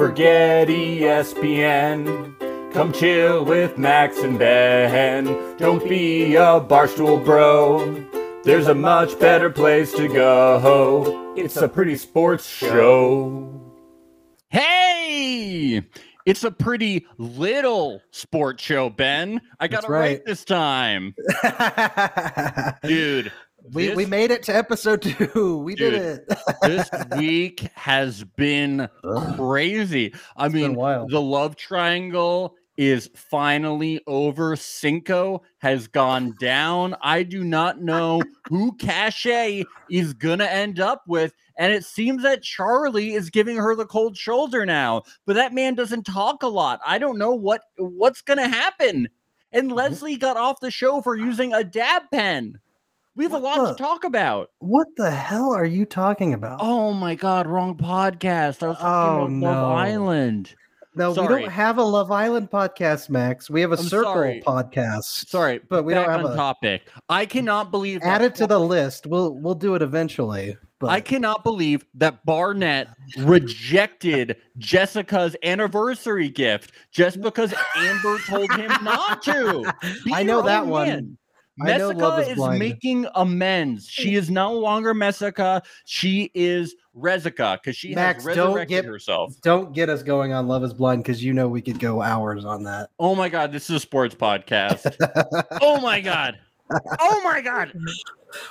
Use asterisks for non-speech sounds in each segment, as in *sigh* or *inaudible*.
Forget ESPN. Come chill with Max and Ben. Don't be a barstool bro. There's a much better place to go. It's a pretty sports show. Hey! It's a pretty little sports show, Ben. I got That's it right. right. this time. *laughs* Dude, we this, we made it to episode two. *laughs* We did it. this *laughs* week has been crazy. I It's mean, the love triangle is finally over. Cinco has gone down. I do not know who Cashay is gonna end up with. And it seems that Charlie is giving her the cold shoulder now. But that man doesn't talk a lot. I don't know what what's gonna happen. And Mm-hmm. Leslie got off the show for using a dab pen. We have a lot the- to talk about. What the hell are you talking about? Oh my god, wrong podcast. I was talking Oh, about no. Love Island. no, we don't have a Love Island podcast, Max. We have a I'm Circle sorry. podcast. Sorry, but we don't have a. topic. I cannot believe Add it to the list. We'll we'll do it eventually. But I cannot believe that Barnett rejected Jessica's anniversary gift just because Amber told him not to. *laughs* Be I know that own one. Man. I know Love Messica is is, making amends. She is no longer Messica. She is Rezica because she Max, has don't resurrected get- herself. don't get us going on Love Is Blind because you know we could go hours on that. Oh my god, this is a sports podcast. *laughs* oh my god. Oh my god.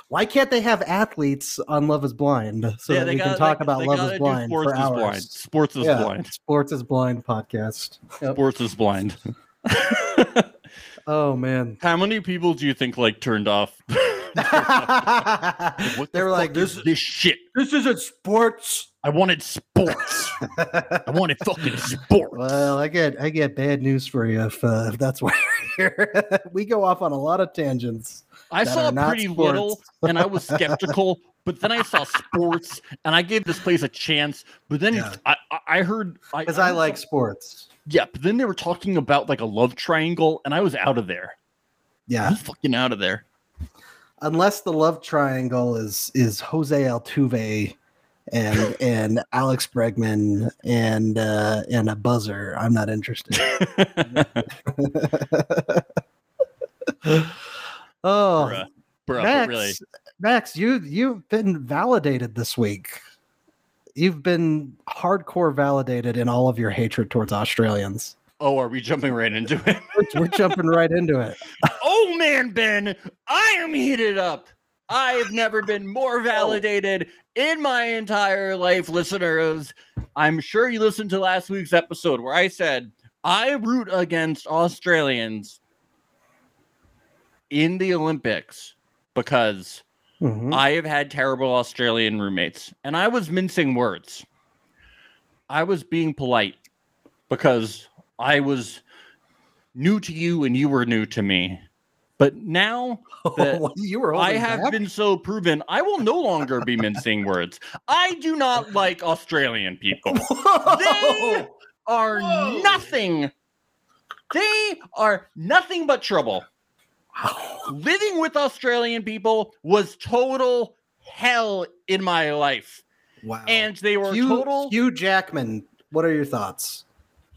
Why can't they have athletes on Love Is Blind so Yeah, that we gotta- can talk they- about they Love gotta Is do Blind Sports for is hours? blind. Sports is Yeah, blind. Sports is Blind podcast. Yep. Sports is blind. *laughs* Oh man. How many people do you think like turned off? *laughs* what the They're like, fuck is this, this shit? this isn't sports. I wanted sports. *laughs* I wanted fucking sports. well, I get I get bad news for you if, uh, if that's *laughs* why you're here. we go off on a lot of tangents. I saw pretty sports. little and I was skeptical, but then I saw sports and I gave this place a chance. But then Yeah. I, I, I heard Because I heard like some- sports. Yeah, but then they were talking about like a love triangle, and I was out of there. Yeah. fucking out of there. Unless the love triangle is is Jose Altuve and *laughs* and Alex Bregman and uh and a buzzer, I'm not interested. *laughs* *laughs* oh, Bruh. Bro, Max, really. Max, you you've been validated this week. You've been hardcore validated in all of your hatred towards Australians. Oh, are we jumping right into it? *laughs* We're, we're jumping right into it. *laughs* oh man, Ben, I am heated up. I've never been more oh. validated in my entire life, listeners. I'm sure you listened to last week's episode where I said I root against Australians in the Olympics because Mhm. I have had terrible Australian roommates, and I was mincing words. I was being polite because I was new to you and you were new to me. But now *laughs* that you were I have back? been so proven, I will no longer be mincing words. I do not like Australian people. *laughs* They are Whoa. nothing. They are nothing but trouble living with Australian people was total hell in my life. wow. And they were Hugh, total Hugh Jackman. What are your thoughts?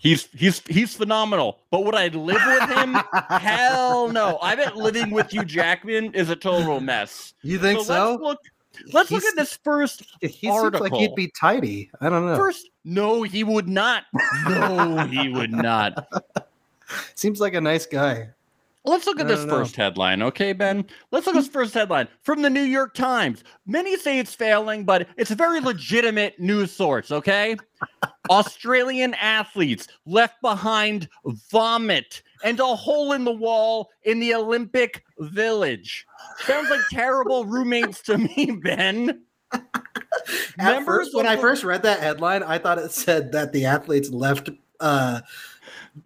he's he's he's phenomenal. But would I live with him? *laughs* hell no. I bet living with Hugh Jackman is a total mess. You think so? Let's look let's look at this first he seems like he'd be tidy. I don't know. first no, he would not. *laughs* No, he would not. *laughs* Seems like a nice guy. Let's look at this first headline, okay, Ben? Let's look at this first headline from the New York Times. Many say it's failing, but it's a very legitimate news source, okay? *laughs* Australian athletes left behind vomit and a hole in the wall in the Olympic Village. Sounds like terrible *laughs* roommates to me, Ben. At Members first, when I first read that headline, I thought it said that the athletes left uh,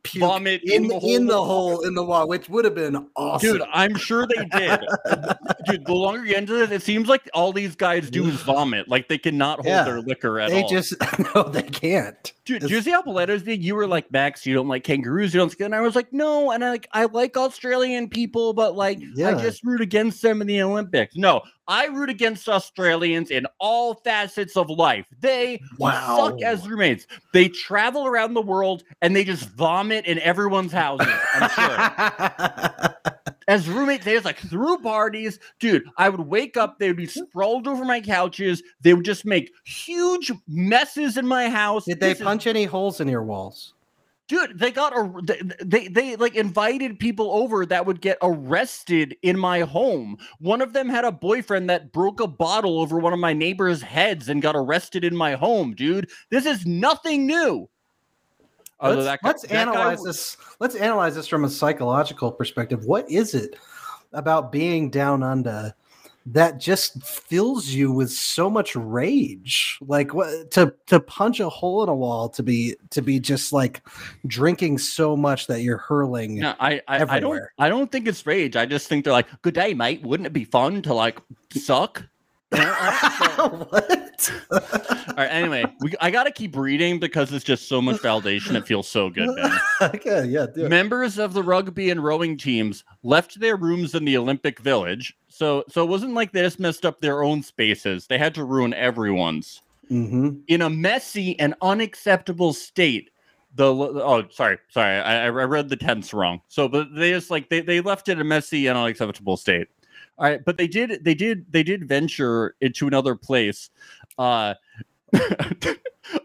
puke vomit in the in the hole. hole in the wall, which would have been awesome. Dude, I'm sure they did. *laughs* Dude, the longer you into this, it seems like all these guys do is vomit. Like they cannot hold Yeah. their liquor at they all. They just *laughs* no, they can't. Dude, do you see how Paletto's did? You were like, Max, you don't like kangaroos, you don't skin. And I was like, no, and I like I like Australian people, but like Yeah. I just root against them in the Olympics. No, I root against Australians in all facets of life. They Wow. suck as roommates. They travel around the world and they just vomit in everyone's houses. I'm sure. *laughs* as roommates, they just like threw parties. Dude, I would wake up, they would be sprawled over my couches. They would just make huge messes in my house. Did they This is- punch any holes in your walls? Dude, they got a they, they they like invited people over that would get arrested in my home. One of them had a boyfriend that broke a bottle over one of my neighbor's heads and got arrested in my home, dude. This is nothing new. Although let's guy- let's guy analyze w- this. Let's analyze this from a psychological perspective. What is it about being down under that just fills you with so much rage? Like what to to punch a hole in a wall to be to be just like drinking so much that you're hurling. No, I I, I don't. I don't think it's rage. I just think they're like, "Good day, mate. Wouldn't it be fun to like suck?" *laughs* You know, right? *laughs* So- what? all right. Anyway, we, I gotta keep reading because it's just so much validation. It feels so good, Ben. *laughs* okay, yeah, do it. Members of the rugby and rowing teams left their rooms in the Olympic Village. So so it wasn't like they just messed up their own spaces. They had to ruin everyone's. Mhm. In a messy and unacceptable state. The oh sorry sorry I, I read the tense wrong. So but they just like they, they left it in a messy and unacceptable state. All right, but they did they did they did venture into another place. Uh *laughs*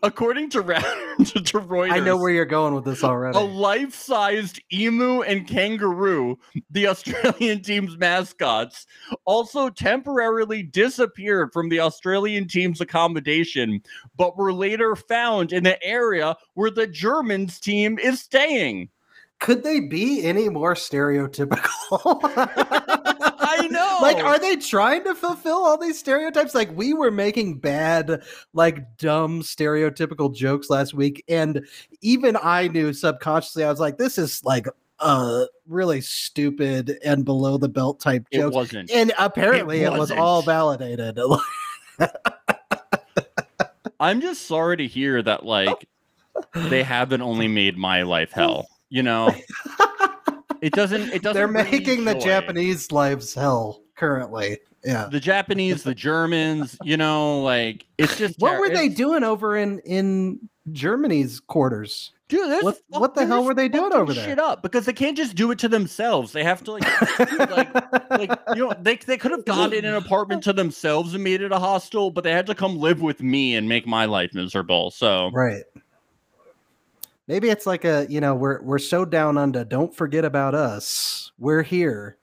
according to, Ra- *laughs* to Reuters, I know where you're going with this already. a life-sized emu and kangaroo, the *laughs* Australian team's mascots, also temporarily disappeared from the Australian team's accommodation, but were later found in the area where the Germans team is staying. Could they be any more stereotypical? Like, are they trying to fulfill all these stereotypes? Like, we were making bad, like, dumb, stereotypical jokes last week. And even I knew subconsciously, I was like, this is like uh really stupid and below the belt type joke. it wasn't. And apparently, it, was wasn't. all validated. *laughs* I'm just sorry to hear that like they haven't only made my life hell. You know, *laughs* it doesn't. It doesn't. They're making the. Japanese lives hell currently. Yeah. the Japanese, the Germans. You know, like it's just What ter- were they doing over in in Germany's quarters? Dude, What- what the hell were they doing over there? Shit up because they can't just do it to themselves. They have to like, dude, like, like you know, they they could have gotten an apartment to themselves and made it a hostel, but they had to come live with me and make my life miserable. So Right. Maybe it's like a, you know, we're we're so down under. Don't forget about us. We're here.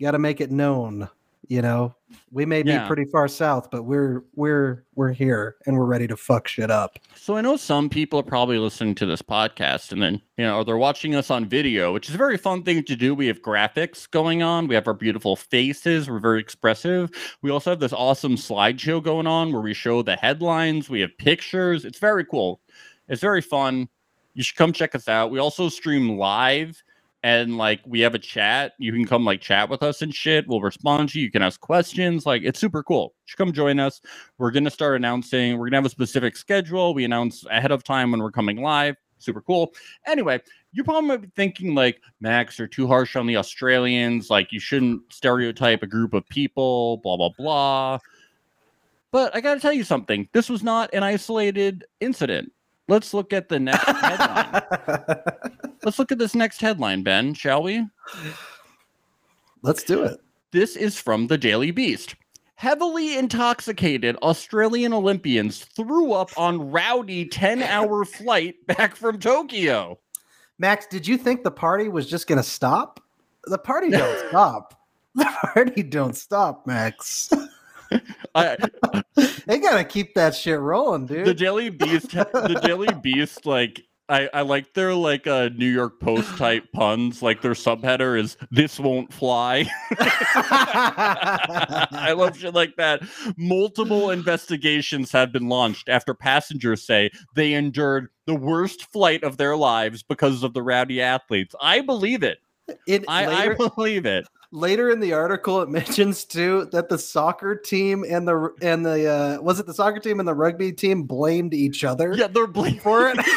Got to make it known, you know. We may be Yeah. pretty far south, but we're we're we're here and we're ready to fuck shit up. So I know some people are probably listening to this podcast and then, you know, they're watching us on video, which is a very fun thing to do. We have graphics going on. We have our beautiful faces. We're very expressive. We also have this awesome slideshow going on where we show the headlines. We have pictures. It's very cool. It's very fun. You should come check us out. We also stream live and like we have a chat. You can come like chat with us and shit. We'll respond to you. You can ask questions. Like it's super cool. You should come join us. We're gonna start announcing. We're gonna have a specific schedule. We announce ahead of time when we're coming live. Super cool. Anyway, you probably might be thinking like Max, you're too harsh on the Australians. Like you shouldn't stereotype a group of people. Blah blah blah. But I gotta tell you something. This was not an isolated incident. Let's look at the next headline. *laughs* Let's look at this next headline, Ben, shall we? Let's do it. This is from the Daily Beast. Heavily intoxicated Australian Olympians threw up on rowdy 10 hour flight back from Tokyo. Max, did you think the party was just going to stop? The party don't *laughs* stop. The party don't stop, Max. *laughs* *laughs* I, they got to keep that shit rolling, dude. the Daily Beast, the Daily Beast, like I, I like their like uh, New York Post type puns. Like their subheader is "This won't fly." *laughs* I love shit like that. Multiple investigations have been launched after passengers say they endured the worst flight of their lives because of the rowdy athletes. I believe it. In, I, later, I believe it. Later in the article, it *laughs* mentions too that the soccer team and the and the uh, was it the soccer team and the rugby team blamed each other Yeah, they're blaming for it. *laughs* and *laughs*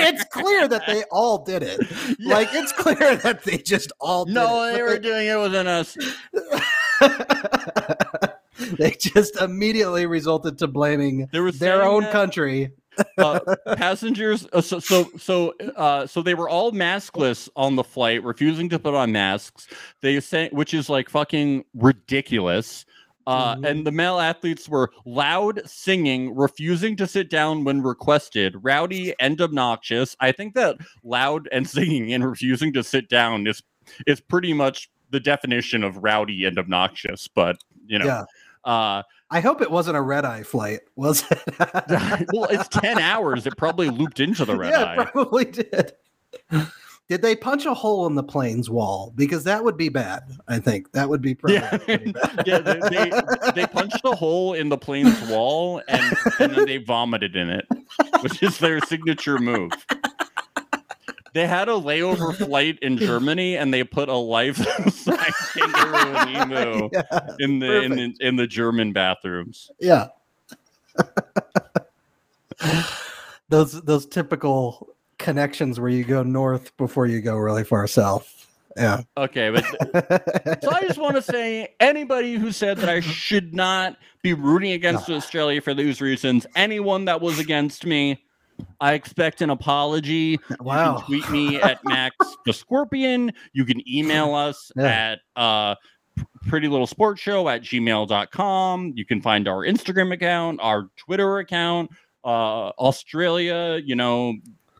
it's clear that they all did it. Yeah. Like it's clear that they just all did No, they were doing it within us. they just immediately resulted to blaming their own that- country. Uh, passengers uh, so so so uh so they were all maskless on the flight refusing to put on masks they say which is like fucking ridiculous uh Mhm. and the male athletes were loud singing refusing to sit down when requested rowdy and obnoxious i think that loud and singing and refusing to sit down is is pretty much the definition of rowdy and obnoxious but you know Yeah. Uh I hope it wasn't a red eye flight, was it? *laughs* well it's 10 hours it probably looped into the red yeah, eye it probably did. Did they punch a hole in the plane's wall? Because that would be bad. I think that would be probably Yeah. *laughs* pretty bad. yeah, they, they, they punched a hole in the plane's wall and, and then they vomited in it, which is their signature move. They had a layover *laughs* flight in Germany and they put a life-size *laughs* kangaroo and emu *laughs* yeah, in the, in the in the German bathrooms. yeah. those those typical connections where you go north before you go really far south. Yeah. Okay, but so I just want to say anybody who said that I should not be rooting against Australia for these reasons, anyone that was against me, I expect an apology. You *laughs* wow. can tweet me at Max the Scorpion. You can email us *laughs* Yeah. at uh pretty little sports show at gmail.com. You can find our Instagram account, our Twitter account, uh Australia, you know,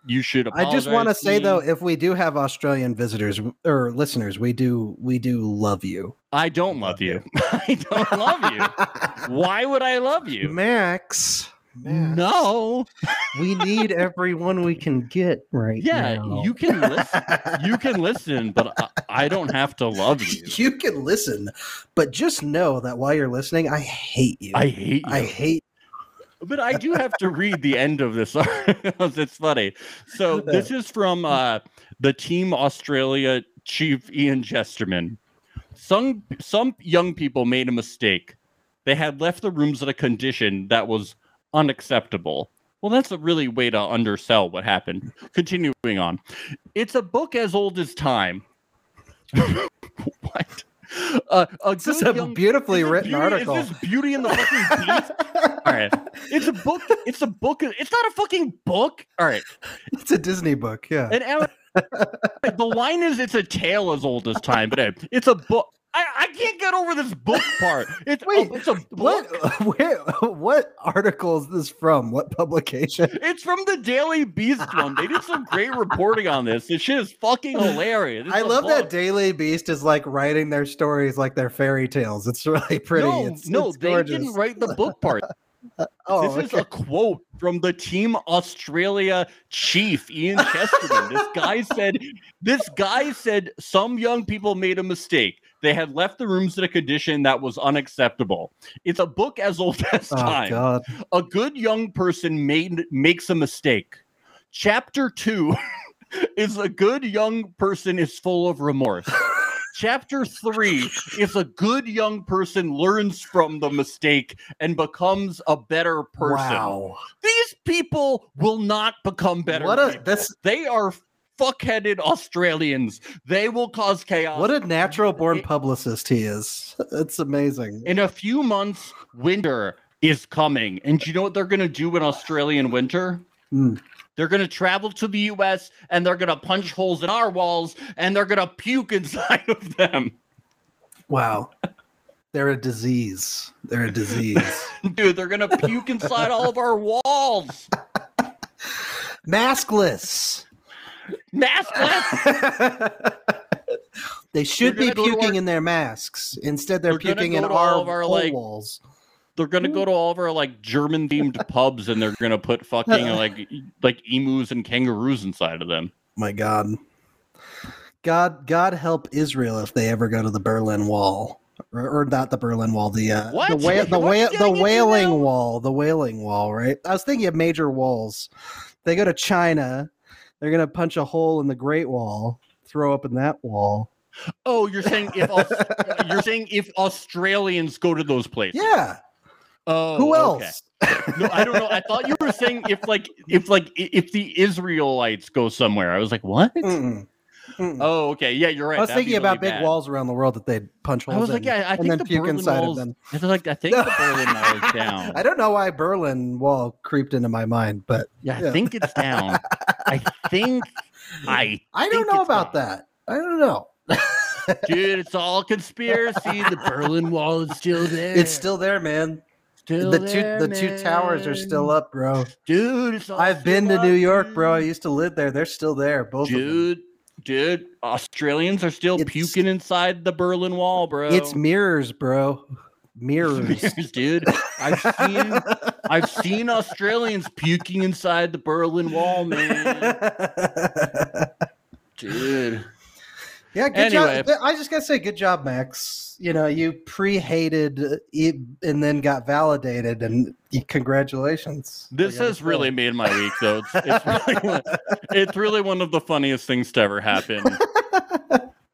you should I just want to say me. though, if we do have Australian visitors or listeners, we do we do love you. I don't love you. *laughs* I don't love you. Why would I love you? Max. Max, No. we need everyone we can get right Yeah, now. you can listen. You can listen, but I, I don't have to love *laughs* you. You can listen, but just know that while you're listening, I hate you. I hate you. I hate. but I do have to read the end of this. *laughs* it's funny. So this is from uh, the Team Australia chief Ian Chesterman. Some some young people made a mistake. They had left the rooms in a condition that was unacceptable. Well, that's a really way to undersell what happened. Continuing on, it's a book as old as time. *laughs* what? Uh, a This is a young- beautifully is written beauty- article. Is this Beauty and the fucking Beast? *laughs* All right. It's a book. It's a book. It's not a fucking book. All right. It's a Disney book. Yeah. And *laughs* the line is it's a tale as old as time, but it's a book. I, I can't get over this book *laughs* part. It's, Wait, oh, it's a What? *laughs* Where? What article is this from? What publication? *laughs* It's from the Daily Beast one. They did some great reporting on this. This shit is fucking hilarious. It's I love that. Daily Beast is like writing their stories like they're fairy tales. It's really pretty. No, it's, no, it's they gorgeous. didn't write the book part. oh, this is a quote from the Team Australia chief, Ian Chesterman. this guy said, "This guy said some young people made a mistake. They had left the rooms in a condition that was unacceptable. It's a book as old *laughs* as oh time. god. A good young person made makes a mistake. Chapter two *laughs* is a good young person is full of remorse." *laughs* Chapter three is a good young person learns from the mistake and becomes a better person. Wow. These people will not become better. What a people. that's they are fuckheaded Australians. They will cause chaos. what a natural born publicist he is. *laughs* It's amazing. in a few months, winter is coming. And you know what they're gonna do in Australian winter? Hmm. They're gonna travel to the US and they're gonna punch holes in our walls and they're gonna puke inside *laughs* of them. Wow. They're a disease. They're a disease. *laughs* Dude, they're gonna puke inside all of our walls. Maskless. Maskless. *laughs* they should be gonna go to puking our- in their masks. Instead, they're, They're puking go in our, all of our, hole like- walls. they're gonna go to all of our like German themed *laughs* pubs and they're gonna put fucking *laughs* like like emus and kangaroos inside of them. My God. God God help Israel if they ever go to the Berlin Wall. Or, or not the Berlin Wall, the uh, What? the wha- the, What wha- the Wailing? Wall, the Wailing Wall, right? I was thinking of major walls. They go to China, they're gonna punch a hole in the Great Wall, throw up in that wall. Oh, you're saying if *laughs* you're saying if Australians go to those places? Yeah. Oh, Who okay. else? *laughs* No, I don't know. I thought you were saying if like if like if the Israelites go somewhere. I was like, what? Mm-mm. Mm-mm. Oh, okay. Yeah, you're right. I was That'd thinking about really big bad. walls around the world that they'd punch holes I was like, in yeah, I and think then the puke Berlin inside Wall's, of them. I was like, I think the Berlin Wall is down. *laughs* I don't know why Berlin Wall creeped into my mind, but Yeah, I think it's down. I think *laughs* I I don't know about down. that. I don't know. dude, it's all *laughs* conspiracy. The Berlin Wall is still there. It's still there, man. still the there, two the two towers are still up, bro. Dude, it's all I've been to up, New York, bro. I used to live there. They're still there, both Dude, dude, Australians are still It's- puking inside the Berlin Wall, bro. It's mirrors, bro. *laughs* Mirrors. dude. I've seen I've seen Australians puking inside the Berlin Wall, man. *laughs* Dude. Yeah, good Anyway. job. I just gotta say, good job, Max. You know, you pre-hated it and then got validated, and congratulations. This has say. really made my week, though. It's, it's, really, *laughs* it's really one of the funniest things to ever happen.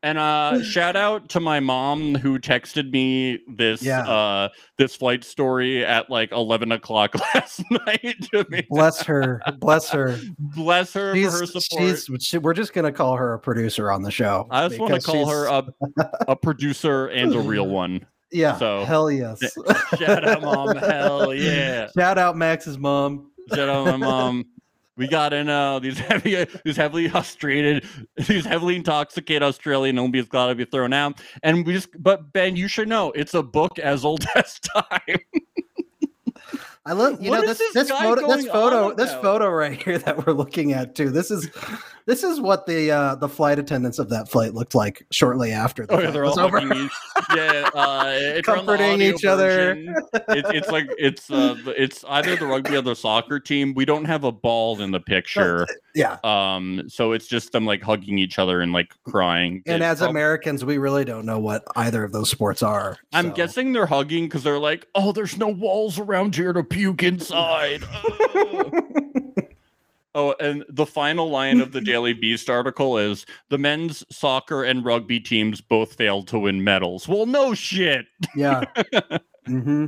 And uh, *laughs* shout out to my mom who texted me this Yeah. uh, this flight story at like eleven o'clock *laughs* last night. To me. bless her. Bless her. Bless her for her support. she's she, we're just gonna call her a producer on the show. I just want to call her a, a producer and a real *laughs* one. Yeah, so- hell yes. Shout out, mom! Hell yeah! Shout out Max's mom. Shout out, my mom. We got in uh, these *laughs* heavy, these heavily frustrated, these heavily intoxicated Australian Olympians got to be thrown out. And we just, but Ben, you should know it's a book as old *laughs* as time. I love you What know this this this photo this photo this photo right here that we're looking at too. This is this is what the uh the flight attendants of that flight looked like shortly after the Oh yeah, they're was all over. hugging each, *laughs* yeah, uh, it's the Comforting audio each other. version. It's, it's like it's uh, it's either the rugby or the soccer team. We don't have a ball in the picture, Yeah. um, so it's just them like hugging each other and like crying. And It as prob- Americans, we really don't know what either of those sports are. I'm guessing they're hugging because they're like, oh, there's no walls around here to puke inside. *laughs* Oh. Oh, and the final line of the Daily Beast article is the men's soccer and rugby teams both failed to win medals. Well, no shit. Yeah. *laughs* hmm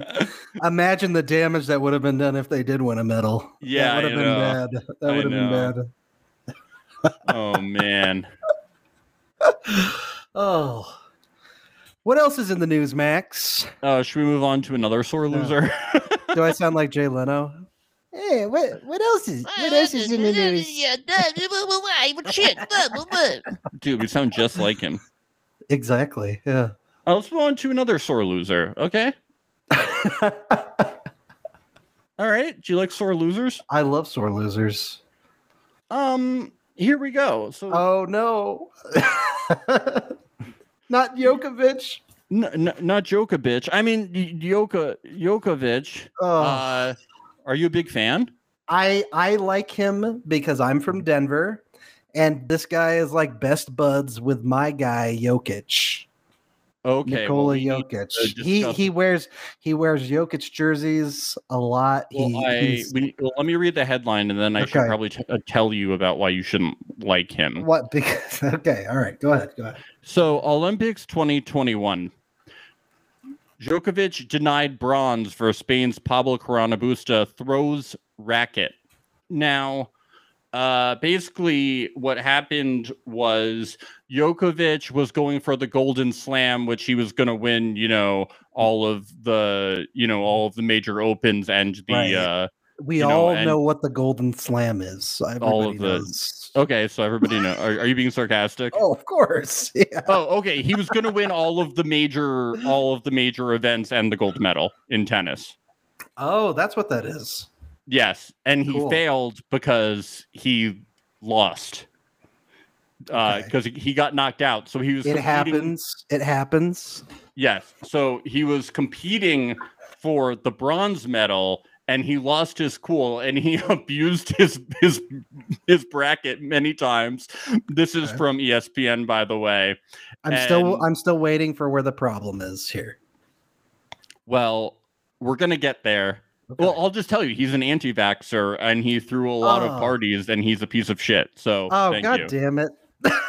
Imagine the damage that would have been done if they did win a medal. Yeah, that would have been know. bad. That would have been bad. Oh man. *laughs* Oh, what else is in the news, Max? Uh, should we move on to another sore loser? Do I sound *laughs* like Jay Leno? Hey, what what else is what else is in the news? Dude, we sound just like him. Exactly. Yeah. Uh, let's move on to another sore loser. Okay. All right. Do you like sore losers? I love sore losers. Um, here we go. So Oh no. Not Djokovic. n- n- not Djokovic. I mean Y- Djokovic. Oh. Uh, are you a big fan? I I like him because I'm from Denver, and this guy is like best buds with my guy Jokic. Okay. well, Nikola we Jokic. He he wears he wears Jokic jerseys a lot. Well, he, I we, well, let me read the headline and then I should probably t- uh, tell you about why you shouldn't like him. what because *laughs* okay, all right, go ahead, go ahead. So, Olympics 2021. Djokovic denied bronze for Spain's Pablo Carreño Busta throws racket. Now, uh, basically, what happened was Djokovic was going for the Golden Slam, which he was going to win. You know, all of the you know all of the major opens and the Right. uh, We You all and- know what the Golden Slam is. Everybody All of the- knows. Okay, so everybody know. Are, are you being sarcastic? Oh, of course. *laughs* Yeah. Oh, okay. He was going to win all of the major, all of the major events and the gold medal in tennis. Oh, that's what that is. Yes, and he failed because he lost. Uh, okay. Because he got knocked out, so he was. It competing- happens. It happens. Yes, so he was competing for the bronze medal and he lost his cool and he *laughs* abused his his his bracket many times. This is Okay. from ESPN, by the way. I'm still I'm still waiting for where the problem is here. Well, we're gonna get there. Well, I'll just tell you, he's an anti-vaxxer and he threw a lot Oh. of parties and he's a piece of shit. So oh thank god you. damn it.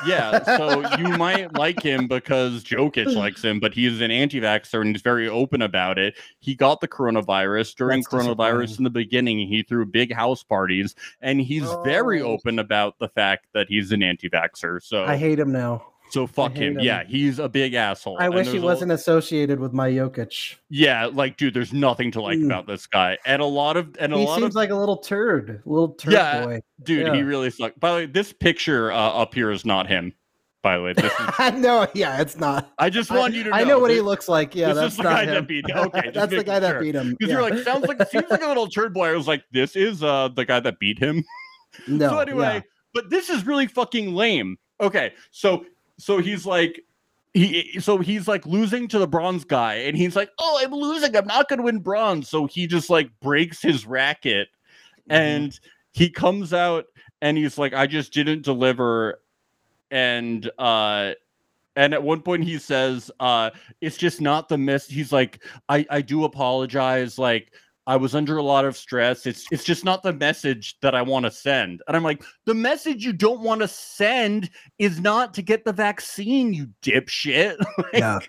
Yeah, so you might like him because Jokic likes him, but he's an anti-vaxxer and he's very open about it. He got the coronavirus during That's coronavirus in the beginning. He threw big house parties, and he's very Oh. open about the fact that he's an anti-vaxxer. So, I hate him now. So fuck him. him. Yeah, he's a big asshole. I and wish he wasn't associated with my Jokic. Yeah, like dude, there's nothing to like Mm. about this guy, and a lot of and a He lot seems of like a little turd, little turd Yeah. boy. dude, he really sucked. By the way, this picture uh, up here is not him. By the way, this is. *laughs* no, yeah, it's not. I just I- want you to know. I know what he looks like. Yeah, that's the guy that him. beat- okay, *laughs* that's the guy that beat him. Because yeah. you're like, sounds like seems like a little turd boy. I was like, this is uh the guy that beat him. *laughs* no. so anyway, yeah. but this is really fucking lame. Okay, so so he's like he so he's like losing to the bronze guy, and he's like, Oh, I'm losing, I'm not gonna win bronze. So he just like breaks his racket Mm-hmm. and he comes out and he's like, I just didn't deliver. And uh and at one point he says, uh, it's just not the miss. He's like, I, I do apologize. Like, I was under a lot of stress. It's it's just not the message that I want to send. And I'm like, the message you don't want to send is not to get the vaccine, you dipshit. *laughs* Like, yeah.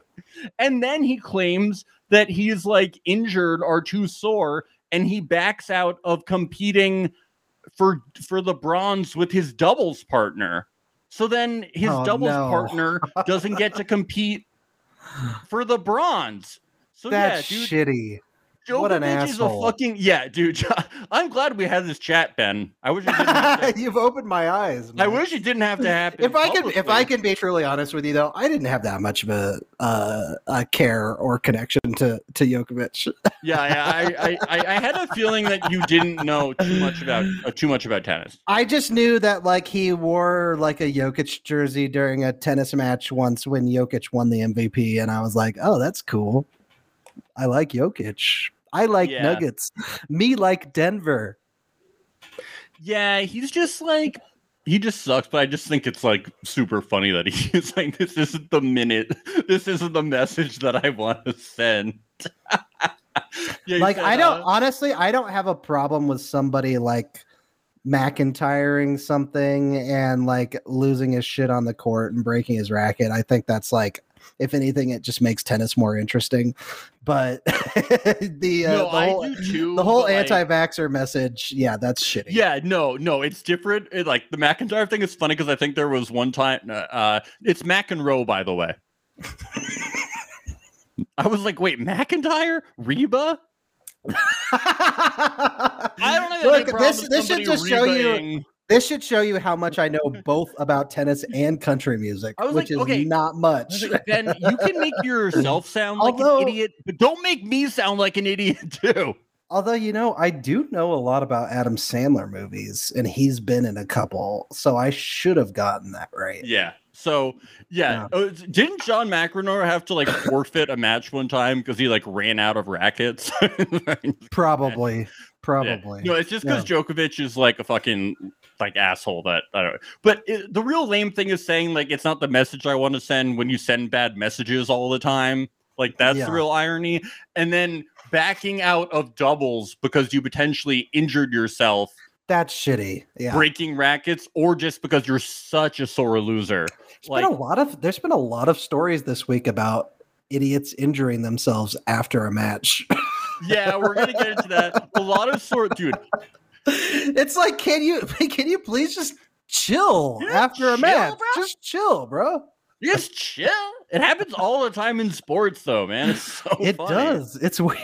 And then he claims that he's like injured or too sore, and he backs out of competing for for the bronze with his doubles partner. So then his Oh, doubles no. partner doesn't get to *laughs* compete for the bronze. So That's yeah, dude, shitty. Djokovic what an is a asshole. fucking yeah, dude. *laughs* I'm glad we had this chat, Ben. I wish it didn't have to, *laughs* You've opened my eyes. I wish it didn't have to *laughs* happen. If I can, if I can be truly honest with you, though, I didn't have that much of a, uh, a care or connection to to Djokovic. yeah, I, I, I, I had a feeling that you didn't know too much about uh, too much about tennis. I just knew that like he wore like a Jokic jersey during a tennis match once when Jokic won the MVP, and I was like, oh, that's cool. I like Jokic. I like Yeah. Nuggets. Me like Denver. Yeah, he's just like he just sucks, but I just think it's like super funny that he's like, this isn't the minute, this isn't the message that I want to send. *laughs* Yeah, like said, I don't uh, honestly, I don't have a problem with somebody like McIntyring something and like losing his shit on the court and breaking his racket. I think that's like, if anything, it just makes tennis more interesting. But *laughs* the uh, no, the whole, *laughs* too. the whole anti-vaxxer message, yeah, that's shitty. Yeah, no, no, it's different. It, like the McIntyre thing is funny because I think there was one time. Uh, uh, it's McEnroe, by the way. *laughs* I was like, wait, McIntyre, Reba. I don't know. Look, this this should just show you. This should show you how much I know *laughs* both about tennis and country music, I was which like, is okay, not much. Ben, you can make *laughs* yourself sound like Although- an idiot, but don't make me sound like an idiot *laughs* too. Although you know, I do know a lot about Adam Sandler movies, and he's been in a couple, so I should have gotten that right. Yeah. So yeah, Yeah. Uh, didn't John McEnroe have to like forfeit a match one time because he like ran out of rackets? Probably, Yeah. probably. No, it's just because Djokovic is like a fucking like asshole that I don't. But it, the real lame thing is saying like it's not the message I want to send when you send bad messages all the time. Like that's Yeah. the real irony. And then backing out of doubles because you potentially injured yourself That's shitty. Yeah. breaking rackets, or just because you're such a sore loser. There's Like been a lot of there's been a lot of stories this week about idiots injuring themselves after a match. *laughs* yeah, we're gonna get into that. A lot of sort, dude. it's like, can you *laughs* can you please just chill Just after a chill, match? bro. Just chill, bro. Just chill. It happens all the time in sports, though, man. It's so *laughs* it funny. does. It's *laughs* weird.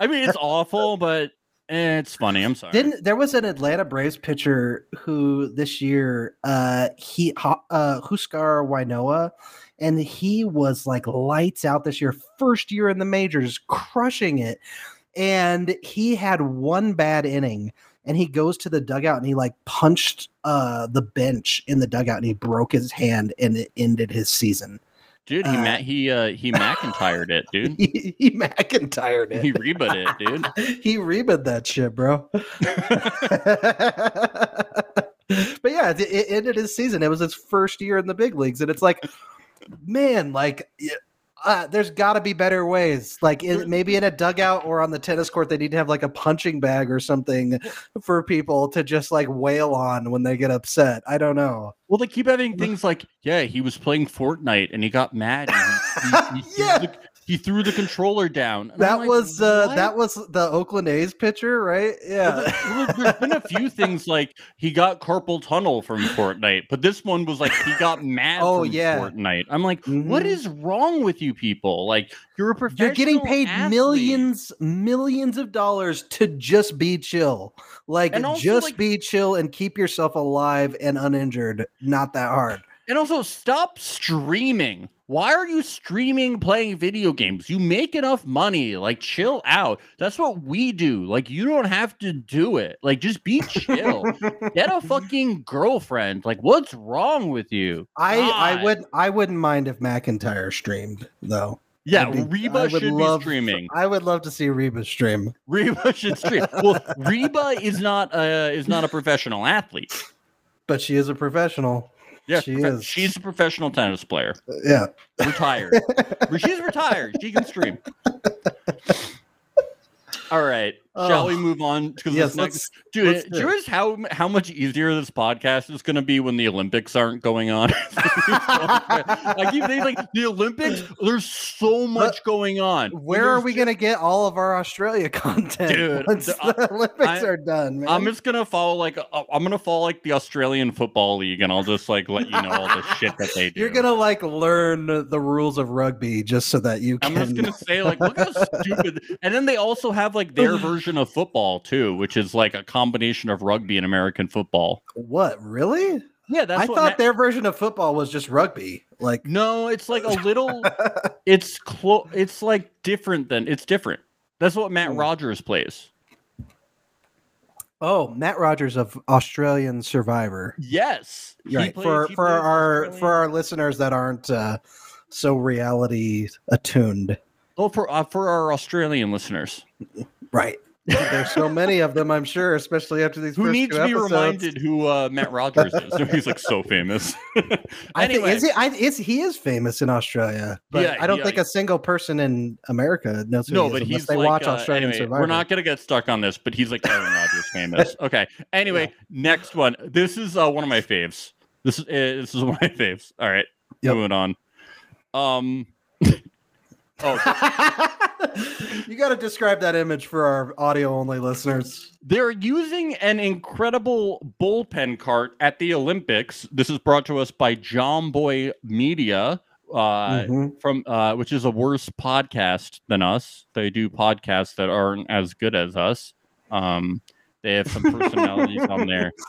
I mean, it's awful, but eh, it's funny. I'm sorry. Didn't there was an Atlanta Braves pitcher who this year uh he uh Huascar Ynoa and he was like lights out this year first year in the majors crushing it and he had one bad inning and he goes to the dugout and he like punched uh the bench in the dugout and he broke his hand and it ended his season Dude, he Uh, ma- he uh he McIntyred it, *laughs* dude. he, he McIntyred it. He rebut it, dude. *laughs* he rebut that shit, bro. *laughs* but yeah, it, it ended his season. It was his first year in the big leagues, and it's like, man, like. Uh, there's got to be better ways. Like in, maybe in a dugout or on the tennis court, they need to have like a punching bag or something for people to just like wail on when they get upset. I don't know. Well, they keep having things like, yeah, he was playing Fortnite and he got mad. And he, he, he, *laughs* Yeah. He threw the controller down. And That like, was uh, "What?" that was the Oakland A's pitcher, right? Yeah. there- there- There's been a few *laughs* things like he got carpal tunnel from Fortnite, but this one was like he got mad Oh, from yeah. Fortnite. I'm like, what Mhm. is wrong with you people? Like you're a professional. You're getting paid athlete. millions, millions of dollars to just be chill. Like, also, just like- be chill and keep yourself alive and uninjured. Not that hard. And also stop streaming. Why are you streaming playing video games? You make enough money. Like chill out. That's what we do. Like you don't have to do it. Like just be chill. *laughs* Get a fucking girlfriend. Like what's wrong with you? I I would I wouldn't mind if McIntyre streamed though. Yeah, be- Reba would should love- be streaming. I would love to see Reba stream. Reba should stream. *laughs* Well, Reba is not uh is not a professional athlete. But she is a professional. Yeah, She profe- is. she's a professional tennis player. Yeah. Retired. she's retired. She can *laughs* stream. All right. Shall Oh. we move on? Because Yes, this next, dude, let's do you realize how how much easier this podcast is going to be when the Olympics aren't going on? *laughs* I keep thinking like the Olympics. There's so much going on. Where are we gonna get all of our Australia *laughs* content Dude, once the- the Olympics I- are done? Man. I'm just gonna follow like uh, I'm gonna follow like the Australian Football League, and I'll just like let you know all the shit that they do. You're gonna like learn the rules of rugby just so that you Can... I'm just gonna say like, look how *laughs* stupid. And then they also have like their version of football too, which is like a combination of rugby and American football. What really? Yeah, that's I what thought Matt- their version of football was just rugby. Like, No, it's like a little. *laughs* it's close. It's like different than it's different. That's what Matt Hmm. Rogers plays. oh, Matt Rogers of Australian Survivor. Yes, Right plays- for for our Australian- for our listeners that aren't uh, so reality attuned. oh for uh, for our Australian listeners Right. There's so many of them, I'm sure, especially after these. who first need two to be episodes. reminded who uh, Matt Rogers is. *laughs* He's like so famous. *laughs* I think is he? I, is he is famous in Australia, but Yeah, I don't yeah. think a single person in America knows who no, he is but unless he's they like, watch uh, Australian anyway, Survivor. We're not gonna get stuck on this, but he's like Aaron Rodgers famous. *laughs* Okay. Anyway, next one. This is uh, one of my faves. This is uh, this is one of my faves. All right, Yep. moving on. Um. Oh, *laughs* you got to describe that image for our audio only listeners. they're using an incredible bullpen cart at the Olympics. This is brought to us by Jomboy Media. Uh, Mhm. from uh, which is a worse podcast than us. They do podcasts that aren't as good as us. Um, they have some personalities on there. *laughs*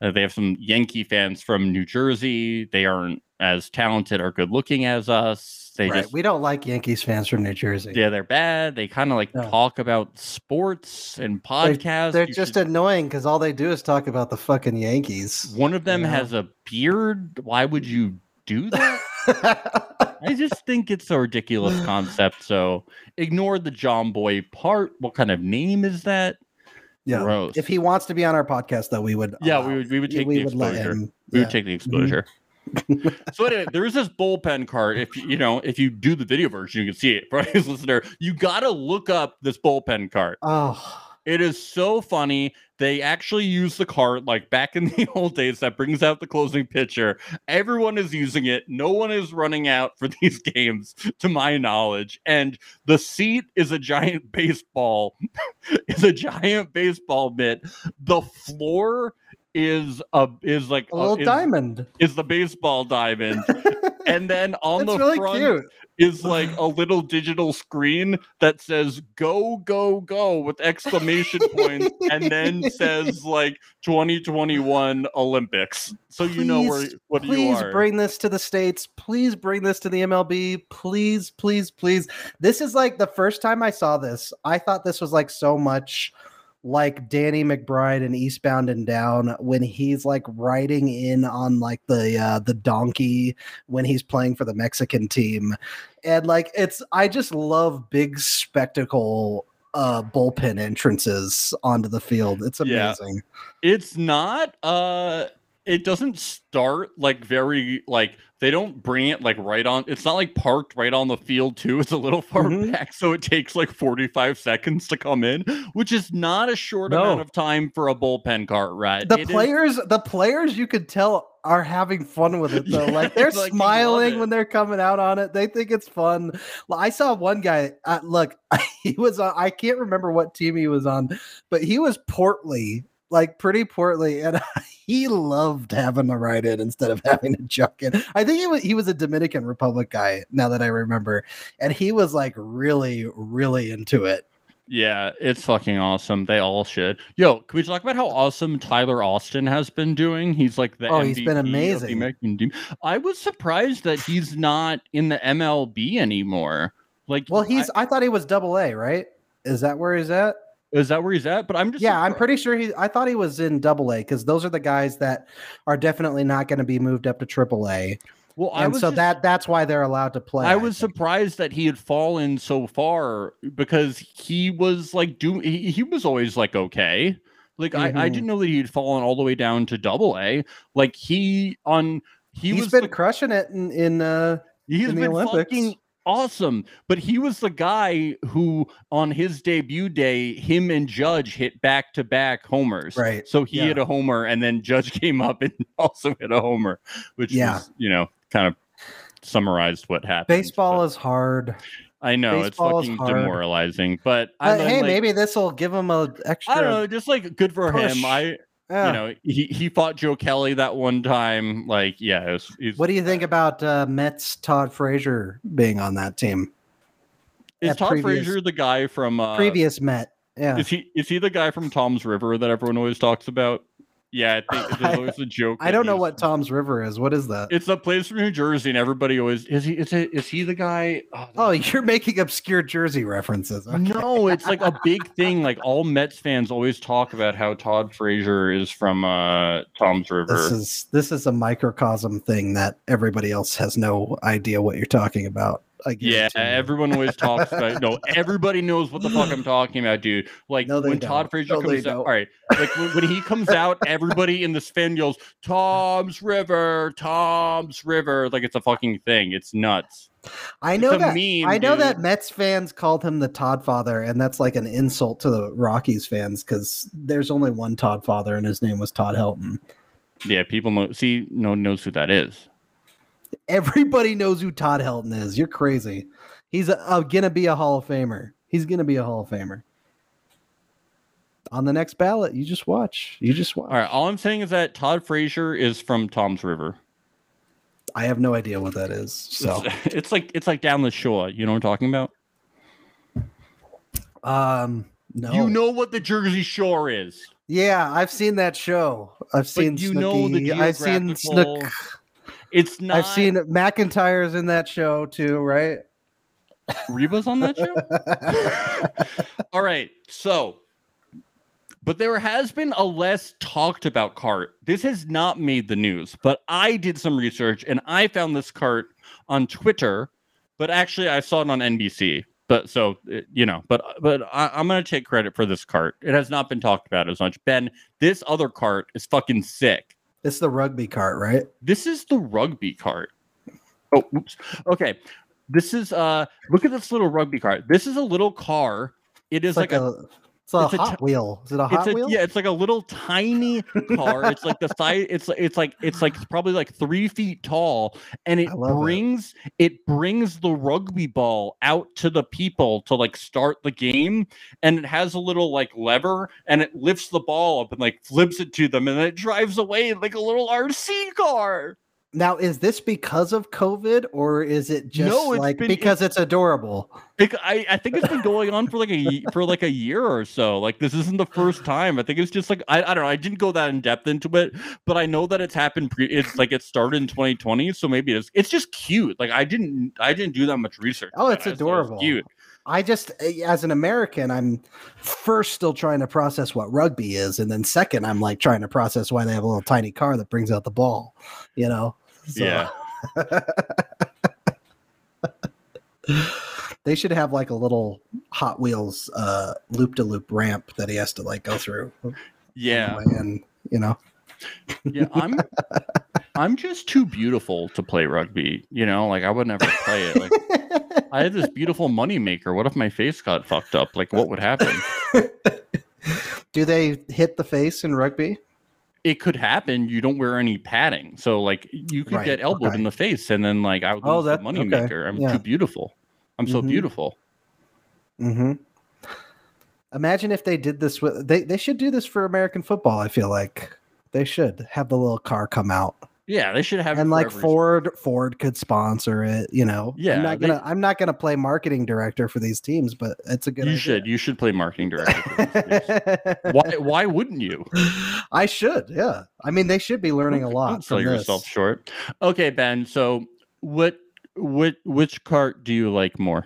Uh, they have some Yankee fans from New Jersey. They aren't as talented or good looking as us. They Right. just We don't like Yankees fans from New Jersey. yeah, they're bad. They kind of like Yeah. talk about sports and podcasts. They're You just should- annoying because all they do is talk about the fucking Yankees. one of them know? has a beard. Why would you do that? *laughs* I just think it's a ridiculous concept. So ignore the Jomboy part. What kind of name is that? yeah. Gross. If he wants to be on our podcast, though, we would. Yeah, allow- we would we would take we the would exposure. him. We would take the mm-hmm. exposure. *laughs* so anyway, there is this bullpen card. If you know if you do the video version, you can see it. For his *laughs* listener, you got to look up this bullpen card. Oh, It is so funny. They actually use the cart like back in *laughs* the old days that brings out the closing pitcher. Everyone is using it. No one is running out for these games, to my knowledge. And the seat is a giant baseball, is a giant baseball mitt. The floor is a is like a little is, diamond. is the baseball diamond. *laughs* and then on the really front cute. is like a little digital screen that says go go go with exclamation points and then *laughs* says like 2021 olympics so you know where Please- what you are Please are bring this to the states. Please bring this to the MLB. Please, please, please. This is like the first time I saw this. I thought this was like so much like Danny McBride in Eastbound and Down when he's like riding in on like the uh, the donkey when he's playing for the Mexican team, and like it's I just love big spectacle uh bullpen entrances onto the field. It's Yeah. amazing. It's not uh it doesn't start like very like they don't bring it like right on it's not like parked right on the field too. It's a little far Mhm. back, so it takes like 45 seconds to come in, which is not a short No. amount of time for a bullpen cart ride. The It is- players, the players, you could tell are having fun with it though. Yeah, like *laughs* they're like, smiling when they're coming out on it. They think it's fun. I saw one guy. Uh, look, *laughs* he was. On, I can't remember what team he was on, but he was portly, like pretty portly, and *laughs* he loved having to ride in instead of having to jump in. I think he was he was a Dominican Republic guy. Now that I remember, and he was like really, really into it. Yeah, it's fucking awesome. They all should. Yo, can we talk about how awesome Tyler Austin has been doing? He's like the Oh, he's been MVP the amazing. American team. I was surprised that he's not in the MLB anymore. Like, Well, I- he's. I, thought he was Double A, right? Is that where he's at? Is that where he's at? But I'm just Yeah, I'm pretty sure he. I thought he was in Double A because those are the guys that are definitely not going to be moved up to Triple A, Well, I and so just- that that's why they're allowed to play. I was think. surprised that he had fallen so far because he was like do he, he was always like okay. Like I, I Mhm. didn't know that he'd fallen all the way down to double A. Like he on he He's was been the crushing it in. in uh, He's in the been Olympics. Awesome. But he was the guy who, on his debut day, him and Judge hit back to back homers. Right, So he yeah. hit a homer, and then Judge *laughs* came up and *laughs* also hit a homer, which Yeah. was, you know, kind of summarized what happened. baseball but is hard, I know baseball it's fucking demoralizing, but uh, but don't uh, hey, like- maybe this will give him a extra. I don't know, just like good for push. him. I, yeah. you know, he, he fought Joe Kelly that one time. Like, yeah, it was, he's, what do you think about uh, Mets Todd Frazier being on that team? is at Todd previous- Frazier the guy from uh, Previous Met, yeah. Is he is he the guy from Toms River that everyone always talks about? Yeah, I think there's *laughs* always a joke. I don't know what Toms River is. What is that? It's a place from New Jersey, and everybody always is he is, it, is he the guy? Oh, Oh, you're making obscure Jersey references. Okay. no, it's like a big thing. Like all Mets fans always talk about how Todd Frazier is from uh Toms River. This is this is a microcosm thing that everybody else has no idea what you're talking about. I yeah, everyone always talks about. No, *laughs* everybody knows what the fuck I'm talking about, dude. Like No, when Todd don't. Frazier No, comes out, don't. all right. Like when, when he comes out, *laughs* everybody in this fan yells, "Toms River, Toms River!" Like it's a fucking thing. It's nuts. I know that. meme, I know that. Mets fans called him the Todd Father, and that's like an insult to the Rockies fans because there's only one Todd Father, and his name was Todd Helton. Yeah, people know. See, no one knows who that is. Everybody knows who Todd Helton is. You're crazy. He's a, uh, gonna be a Hall of Famer. He's gonna be a Hall of Famer. On the next ballot, you just watch. You just watch. All right, all I'm saying is that Todd Frazier is from Toms River. I have no idea what that is. So, It's, *laughs* it's like it's like down the shore. You know what I'm talking about? um, no. You know what the Jersey Shore is. Yeah, I've seen that show. I've seen. you know the Snooki. I've seen geographical- Snook. It's not. I've seen McIntyre's in that show too, right? Reba's on that show. *laughs* All right, so, but there has been a less talked about cart. This has not made the news, but I did some research and I found this cart on Twitter, but actually I saw it on NBC. But so uh, you know, but but I, I'm gonna take credit for this cart. It has not been talked about as much. Ben, this other cart is fucking sick. It's the rugby cart, right? This is the rugby cart. Oh, oops. Okay. This is uh look at this little rugby cart. This is a little car. It is It's like, like, a, a, it's a it's Hot t- Wheel. Is it a Hot a Wheel? yeah, it's like a little tiny car. it's like the size it's it's like it's like probably like three feet tall and it love it. brings it brings the rugby ball out to the people to like start the game and it has a little like lever and it lifts the ball up and like flips it to them and then it drives away like a little RC car. Now, is this because of COVID or is it just No, it's like been- because it's adorable? It, I, I think it's been going on for like a for like a year or so. Like this isn't the first time. I think it's just like I, I don't know. I didn't go that in depth into it, but I know that it's happened. Pre- it's like it started in 2020, so maybe it's it's just cute. Like I didn't I didn't do that much research. Oh, it's it. I it adorable. Cute. I just, eh, as an American, I'm first still trying to process what rugby is, and then second, I'm like trying to process why they have a little tiny car that brings out the ball. You know? So- Yeah. *laughs* they should have like a little Hot Wheels uh loop to loop ramp that he has to like go through. Yeah. And you know. Yeah. I'm *laughs* I'm just too beautiful to play rugby. You know, like I would never play it. Like I had this beautiful money maker. What if my face got fucked up? Like what would happen? *laughs* Do they hit the face in rugby? It could happen. You don't wear any padding. So like you could Right, get elbowed okay. in the face and then like I would lose Oh, the that- money okay, maker. I'm yeah. too beautiful. I'm so Mhm. beautiful. Mm-hmm. Imagine if they did this with they they should do this for American football. I feel like they should have the little car come out Yeah, they should have and like Ford Ford could sponsor it. You know, Yeah, I'm not they- gonna I'm not gonna play marketing director for these teams, but it's a good. You idea. should. You should play marketing director. for these *laughs* why why wouldn't you? I should. Yeah, I mean they should be learning a lot. Don't sell yourself this. short. Okay, Ben. So what what which cart do you like more?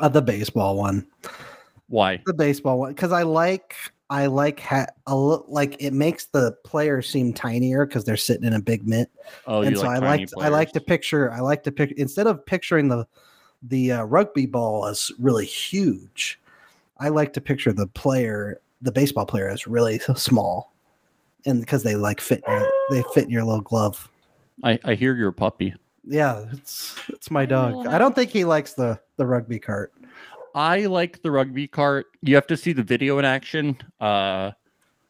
Uh, the baseball one. Why? the baseball one because I like I like ha- a li- like it makes the player seem tinier because they're sitting in a big mitt, Oh, and so like I like I like to picture I like to pick instead of picturing the the uh, rugby ball as really huge, I like to picture the player the baseball player as really small, and because they like fit in your, they fit in your little glove. I, I hear you're puppy. Yeah, it's it's my dog. I don't think he likes the the rugby cart. I like the rugby cart. You have to see the video in action. Uh,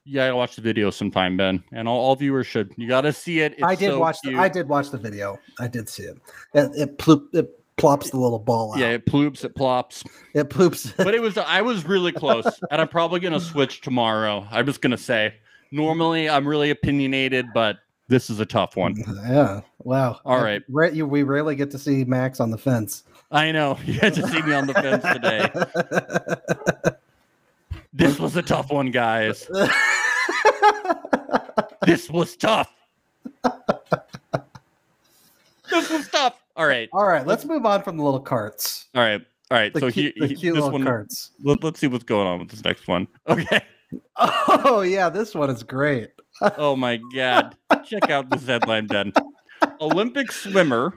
you gotta watch the video sometime, Ben, and all, all viewers should. You gotta see it. I did so watch the. I did watch the video. I did see it. It it, ploop, it plops the little ball out. Yeah, it ploops, it plops. It poops. *laughs* but it was I was really close, and I'm probably gonna switch tomorrow. I'm just gonna say. Normally, I'm really opinionated, but this is a tough one. yeah. Wow. All I- right. We rarely get to see Max on the fence. I know *laughs* you had to see me on the fence today. This was a tough one, guys. This was tough. this was tough. All right, All right. Let's move on from the little carts. all right, all right. The, so cute, he, the he- cute this little one. carts. Let, us see what's going on with this next one. Okay. Oh yeah, this one is great. Oh my god. *laughs* Check out this headline, Ben. Olympic swimmer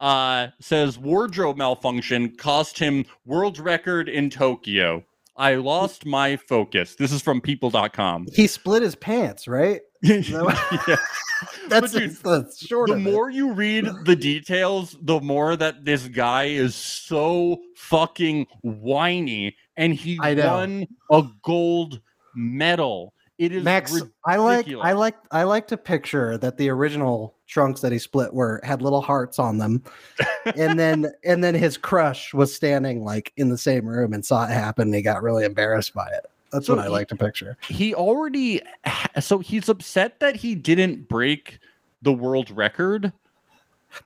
uh, says wardrobe malfunction cost him world record in Tokyo. I lost my focus. This is from people.com. He split his pants, right? *laughs* yeah. *laughs* That's dude, the short The more you read the details, the more that this guy is so fucking whiny and he won a gold medal. It is Max, I like I like I like to picture that the original trunks that he split were had little hearts on them, and *laughs* then and then his crush was standing like in the same room and saw it happen. and He got really embarrassed by it. That's So what I he- like to picture. he already so he's upset that he didn't break the world record.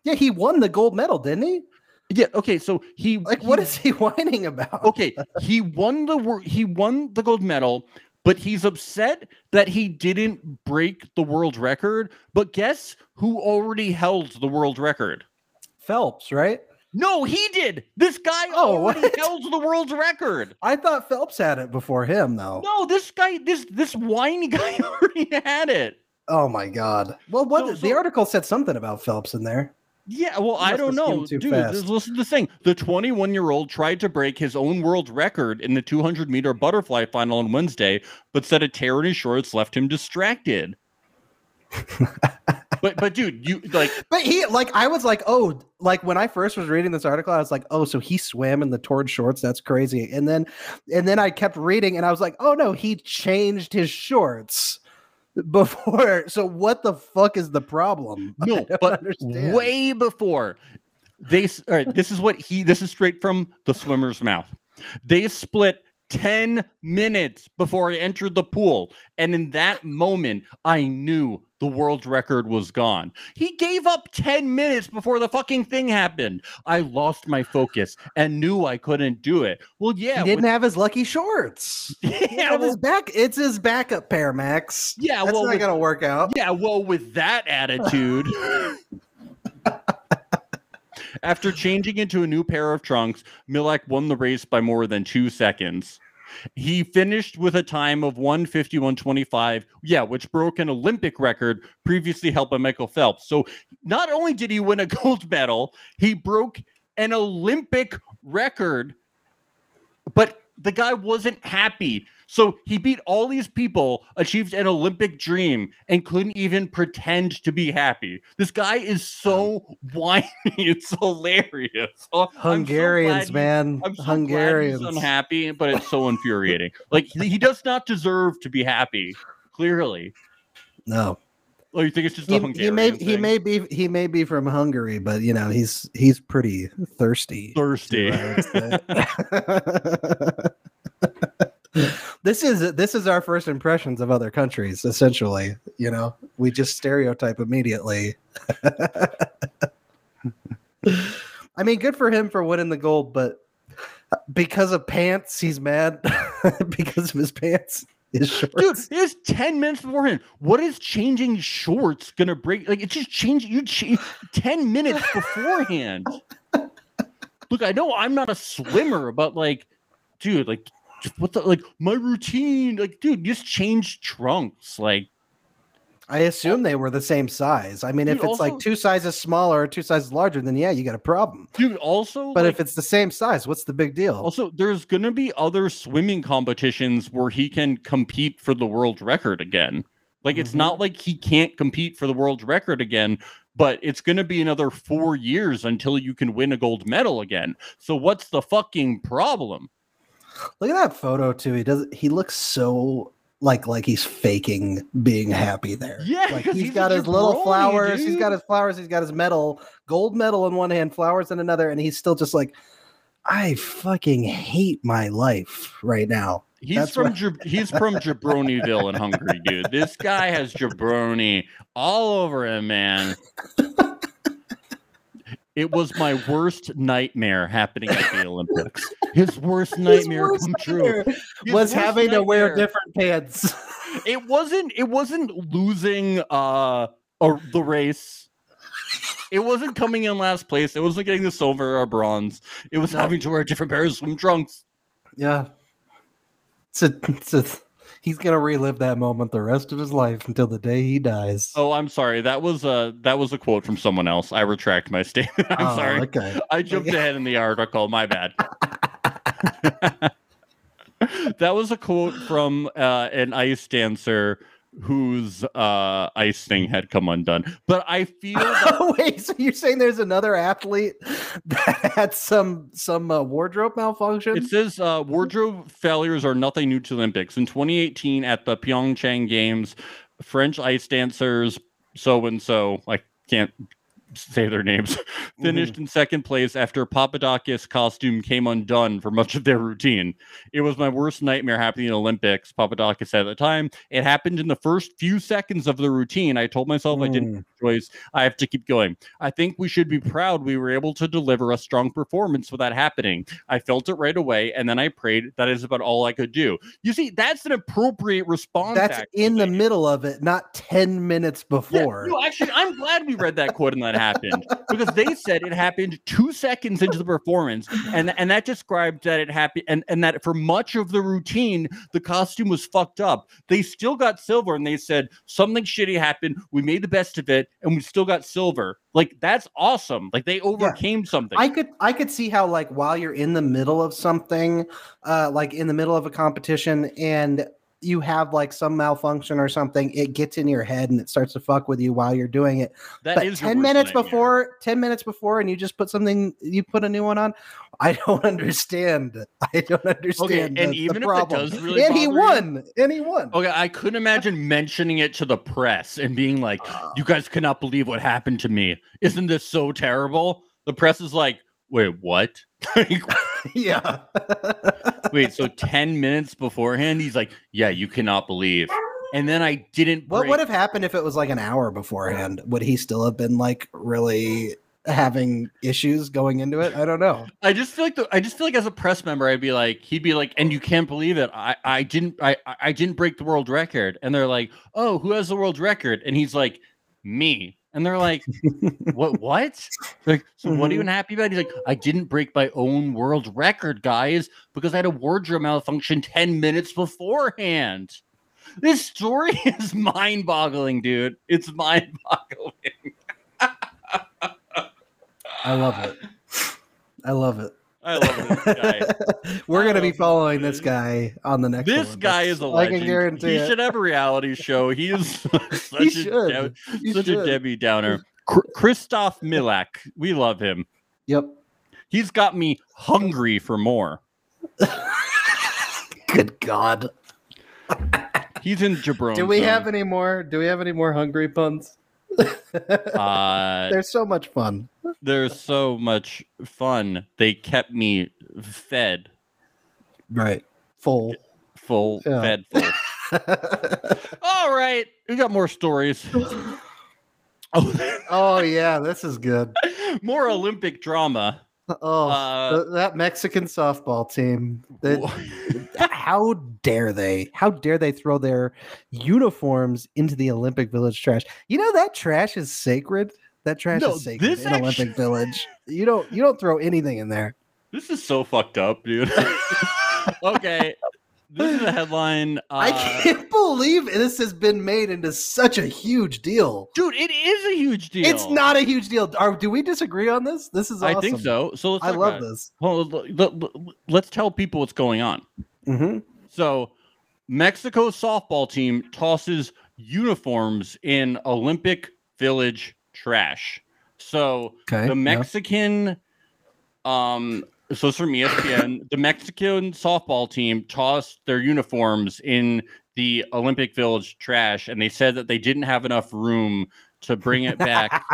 Yeah, he won the gold medal, didn't he? Yeah, okay, so he Like, what he- is he *laughs* whining about? Okay, he won the he won the gold medal, but he's upset that he didn't break the world record. But guess who already held the world record? Phelps, right? No, he did. This guy Oh, already what? held the world record. *laughs* I thought Phelps had it before him, though. No, this guy, this this whiny *laughs* guy already had it. Oh my god. Well, what So- the article said something about Phelps in there. Yeah, well, I don't know, dude. Just listen to the thing. The 21 year old tried to break his own world record in the 200 meter butterfly final on Wednesday, but said a tear in his shorts left him distracted. *laughs* but but dude, you like *laughs* But he like I was like, oh, like when I first was reading this article, I was like, oh, so he swam in the torn shorts. That's crazy. And then and then I kept reading and I was like, oh no, he changed his shorts before. *laughs* So what the fuck is the problem? *laughs* No, but understand. way before they. All right, this is what he. This is straight from the swimmer's mouth. They split. 10 minutes before I entered the pool. And in that moment, I knew the world record was gone. He gave up 10 minutes before the fucking thing happened. I lost my focus and knew I couldn't do it. Well, yeah. he didn't with- have his lucky shorts. *laughs* Yeah, well, his back. It's his backup pair, Max. yeah, That's well, not with, gonna work out. yeah, well, with that attitude. *laughs* After changing into a new pair of trunks, Milak won the race by more than two seconds. He finished with a time of 151.25, yeah, which broke an Olympic record previously held by Michael Phelps. So not only did he win a *laughs* gold medal, he broke an Olympic record, but the guy wasn't happy. So he beat all these people, achieved an Olympic dream, and couldn't even pretend to be happy. This guy is so um, whiny. *laughs* It's hilarious. Oh, so Hungarians, he- man. I'm so Hungarians. unhappy, but it's so infuriating. Like he, does not deserve to be happy. Clearly, No. oh, you think it's just He, a Hungarian he may he may be he may be from Hungary, but you know, he's he's pretty thirsty. thirsty. *laughs* *laughs* I would say. this is this is our first impressions of other countries essentially you know we just stereotype immediately *laughs* i mean good for him for winning the gold but because of pants he's mad *laughs* because of his pants his Dude, shorts it was 10 minutes beforehand. What is changing shorts gonna break? Like, it's just changing. You ch- 10 minutes beforehand. *laughs* Look, I know I'm not a swimmer, but like, dude, like, what the, like, my routine, like, dude, just change trunks. Like, i assume they were the same size i mean if Dude, it's like two sizes smaller or two sizes larger then yeah you got a problem dude, also, but like, if it's the same size what's the big deal Also, there's to be other swimming competitions where he can compete for the world record again. Like, it's Mhm. not like he can't compete for the world record again, but it's going to be another four years until you can win a gold medal again. So, what's the fucking problem? Look at that photo too. He does. He looks so like like he's faking being happy there. *laughs* Yeah, like he's he's got his little jabroni, flowers. He's got his flowers. He's got his medal, gold medal in one hand, flowers in another, and he's still just like, I fucking hate my life right now. He's That's from what- he's from Jabroniville in Hungary, dude. This guy has jabroni all over him, man. *laughs* It was my worst nightmare happening at the *laughs* Olympics. His worst nightmare His worst come true. nightmare His was having to wear different pants. *laughs* It wasn't. It wasn't losing uh a, the race. It wasn't coming in last place. It wasn't getting the silver or bronze. It was No. having to wear different pairs of swim trunks. yeah, it's a, it's a, he's gonna relive that moment the rest of his life until the day he dies. Oh, I'm sorry. That was a that was a quote from someone else. I retract my *laughs* statement. I'm Oh, sorry. Okay. I jumped Okay. ahead in the article. My bad. *laughs* *laughs* that was a quote from uh, an ice dancer whose uh, ice thing had come undone. But I feel *laughs* that Wait, so you're saying there's another athlete that had some some uh, wardrobe malfunction? it says uh, wardrobe failures are nothing new to Olympics. In 2018, at the Pyeongchang Games, French ice dancers so and so I can't say their names *laughs* finished in second place after Papadakis costume came undone for much of their routine. It was my worst nightmare happening in the Olympics, Papadakis said at the time. It happened in the first few seconds of the routine. I told myself I didn't Mm. Choice. I have to keep going. I think we should be proud we were able to deliver a strong performance without happening. I felt it right away, and then I prayed. That is about all I could do. You see, that's an appropriate response. That's in the middle of it, not 10 minutes Yeah, before. no, actually, I'm glad we read that quote and that happened because they said it happened two seconds into the performance, and and that described that it happened, and and that for much of the routine, the costume was fucked up. They still got silver, and they said something shitty happened. We made the best of it, and we still got silver. Like that's awesome. Like they overcame something. I could I could see how like while you're in the middle of something, uh like in the middle of a competition and you have like some malfunction or something, it gets in your head and it starts to fuck with you while you're doing it. That but is 10 minutes before 10 minutes before and you just put something you put a new one on i *laughs* don't understand i don't understand and the- the even if it problem. does really and he bother you- won and he won Okay, I couldn't imagine mentioning it to the press and being like, Uh, "You guys cannot believe what happened to me. Isn't this so terrible?" The press is like, "Wait, what?" *laughs* Yeah Wait, so 10 minutes beforehand, he's like, Yeah, you cannot believe. And then I didn't. what break- would have happened if it was like an hour beforehand would he still have been like really having issues going into it i don't know I just feel like the, I just feel like as a press member, I'd be like, he'd be like, and you can't believe it. I, I didn't I- I didn't break the world record. And they're like, Oh, who has the world record? And he's like, Me. And they're like, what? *laughs* What? Like, so what are you Mhm. unhappy about? He's like, I didn't break my own world record, guys, because I had a wardrobe malfunction 10 minutes beforehand. This story *laughs* is mind boggling, dude. It's mind boggling. I love it. I love it. I love this *laughs* guy. We're gonna be following this guy on the next. This guy is a legend. can guarantee he it. should have a reality *laughs* show. He is such, He a. Deb- You such a. Debbie Downer. Kristof Milak. We love him. Yep. He's got me hungry for more. *laughs* Good God. He's in Jabron. Do we have any more? Do we have any more hungry puns? Uh, They're so much fun. there's so much fun. They kept me fed, Right. Full. full, Yeah. fed full. *laughs* All right, we got more stories. Oh, oh yeah, this is good. *laughs* more Olympic drama. *laughs* Oh, Uh, that Mexican softball team. That, *laughs* how dare they? How dare they throw their uniforms into the Olympic Village trash? You know that trash is sacred. That trash No, is sacred in Olympic Village. You don't you don't throw anything in there. This is so fucked up, dude. *laughs* okay. This is a headline. Uh, I can't believe this has been made into such a huge deal. Dude, it is a huge deal. It's not a huge deal. Are, do we disagree on this? This is awesome. I think so. So let's I love this. Well, let, us tell people what's going on. hmm So, Mexico's softball team tosses uniforms in Olympic Village trash. So, Okay. the Mexican um so it's from ESPN. the Mexican softball team tossed their uniforms in the Olympic Village trash and they said that they didn't have enough room to bring it back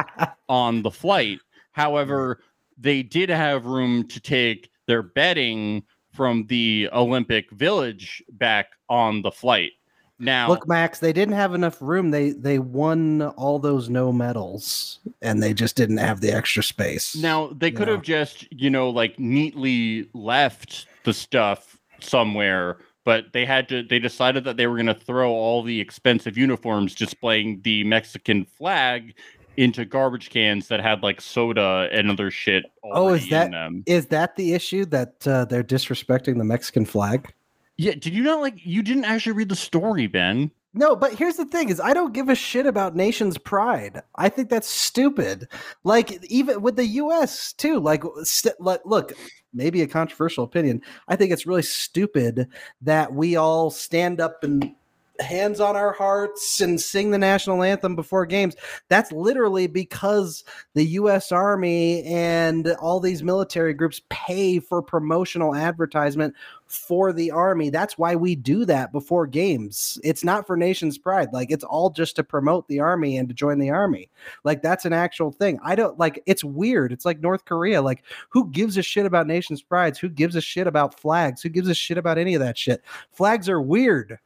*laughs* on the flight. However, mm. they did have room to take their bedding from the Olympic Village back on the flight. Now, Look, Max, they didn't have enough room. They they won all those no medals, and they just didn't have the extra space. Now they could have just, you know, like neatly left the stuff somewhere, but they had to they decided that they were going to throw all the expensive uniforms displaying the Mexican flag into garbage cans that had like soda and other shit Oh, is that- in them. is that the issue that uh, they're disrespecting the Mexican flag? Yeah, did you not like you didn't actually read the story, Ben? No, but here's the thing: is I don't give a shit about nation's pride. I think that's stupid. Like even with the U.S. too. Like, st- look, maybe a controversial opinion. I think it's really stupid that we all stand up and hands on our hearts and sing the national anthem before games. That's literally because the U.S. Army and all these military groups pay for promotional advertisement for the army. That's why we do that before games. It's not for nation's pride. Like it's all just to promote the army and to join the army. Like that's an actual thing. I don't like it's weird. It's like North Korea. Like who gives a shit about nation's prides? Who gives a shit about flags? Who gives a shit about any of that shit? Flags are weird.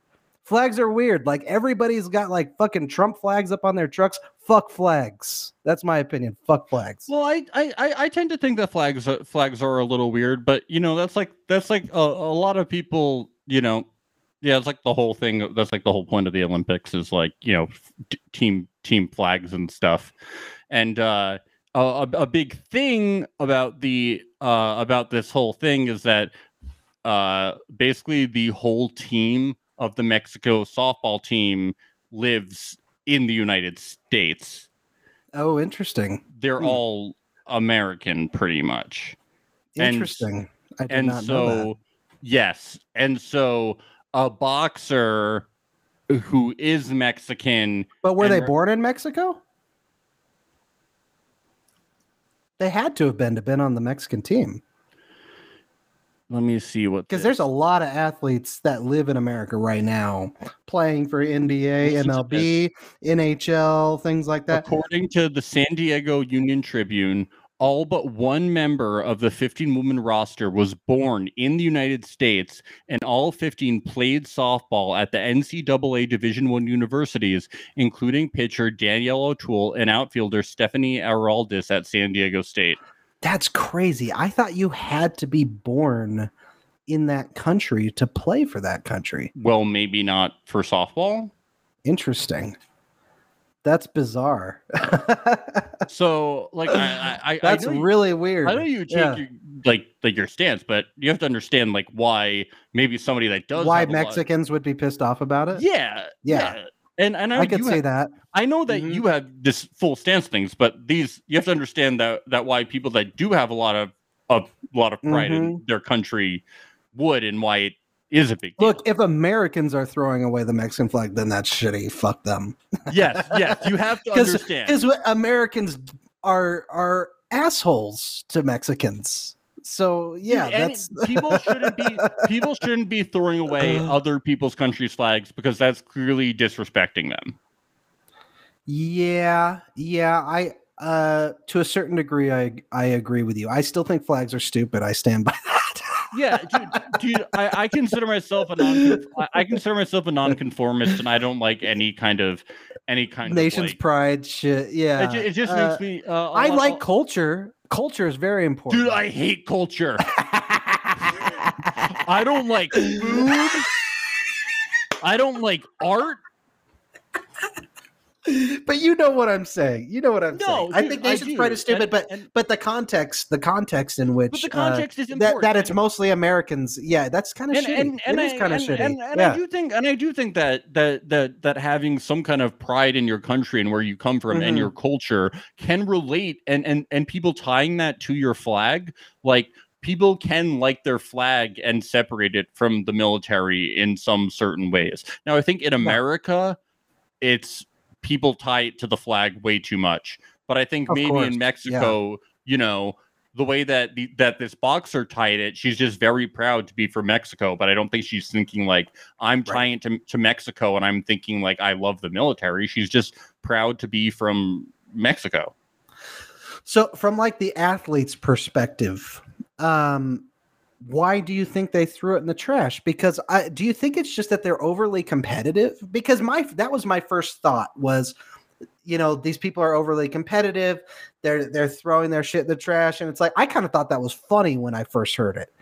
Flags are weird. Like everybody's got like fucking Trump flags up on their trucks. Fuck flags. That's my opinion. Fuck flags. Well, I, I I- tend to think that flags uh, flags are a little weird, but you know that's like that's like a, a lot of people, you know, yeah, it's like the whole thing. That's like the whole point of the Olympics is like you know t- team team flags and stuff, and uh, a a big thing about the uh, about this whole thing is that uh, basically the whole team of the Mexico softball team lives in the United States Oh, interesting. they're Hmm. all American pretty much. And- Interesting. I did and not know that. so yes. And so a boxer who is Mexican But were they born in Mexico? They had to have been to been on the Mexican team let me see what because there's a lot of athletes that live in America right now playing for NBA, MLB, NHL, things like that. according to the San Diego Union Tribune, all but one member of the 15 woman roster was born in the United States, and all 15 played softball at the NCAA Division One universities, including pitcher Danielle O'Toole and outfielder Stephanie Araldis at San Diego State. That's crazy. I thought you had to be born in that country to play for that country. Well, maybe not for softball. Interesting. that's bizarre. *laughs* So like I I, I *laughs* that's you- really weird. I know you take Yeah. your, like like your stance, but you have to understand like why maybe somebody that does Why a lot- Mexicans would be pissed off about it? yeah, Yeah. And and I, I know could you see have- that. I know that Mhm. you have this full stance things, but these you have to understand that that why people that do have a lot of a lot of pride Mm-hmm. in their country would and why it is a big deal. Look, if Americans are throwing away the Mexican flag, then that's shitty. Fuck them. yes, yes, you have to *laughs* understand. Because Americans are are assholes to Mexicans. So yeah, and that's people shouldn't be *laughs* people shouldn't be throwing away other people's countries' flags because that's clearly disrespecting them. Yeah, yeah. I uh to a certain degree I I agree with you. I still think flags are stupid. I stand by that. *laughs* Yeah, dude, dude I, I consider myself a non I, I consider myself a nonconformist, and I don't like any kind of any kind Nation's of like, pride shit. Yeah. It, it just Uh, makes me. Uh, a I lot- like culture. Culture is very important. dude. I hate culture. *laughs* I don't like food. I don't like art. *laughs* but you know what I'm saying. You know what I'm No, saying. I think nation's pride is stupid, And- but and- but the context, the context in which But the uh, context is that, important. that it's mostly Americans. Yeah, that's kind of and, shitty. and, and it is I, kind of and, shitty. and, and yeah. I do think and I do think that that that that having some kind of pride in your country and where you come from Mhm. and your culture can relate and and and people tying that to your flag like people can like their flag and separate it from the military in some certain ways. Now I think in America it's people tie it to the flag way too much. But I think Of maybe course, in yeah. Mexico, you know, the way that the, that this boxer tied it, she's just very proud to be from Mexico. But I don't think she's thinking like I'm tying it to, to Mexico and I'm thinking like I love the military. She's just proud to be from Mexico. So, from like the athlete's perspective, um, why do you think they threw it in the trash? Because I do you think it's just that they're overly competitive? Because my that was my first thought was, you know, these people are overly competitive. They're they're throwing their shit in the trash, and it's like I kind of thought that was funny when I first heard it.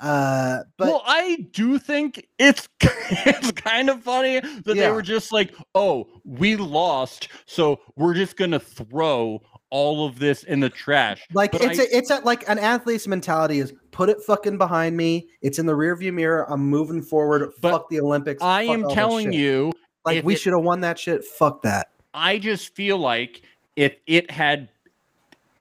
Uh, but well, I do think it's *laughs* it's kind of funny that they were just like, "Oh, we lost, so we're just gonna throw all of this in the trash." Like But it's I- a, it's a, like an athlete's mentality is put it fucking behind me. It's in the rearview mirror. I'm moving forward. But fuck the Olympics. I fuck am telling you, like we should have won that shit. Fuck that. I just feel like if it had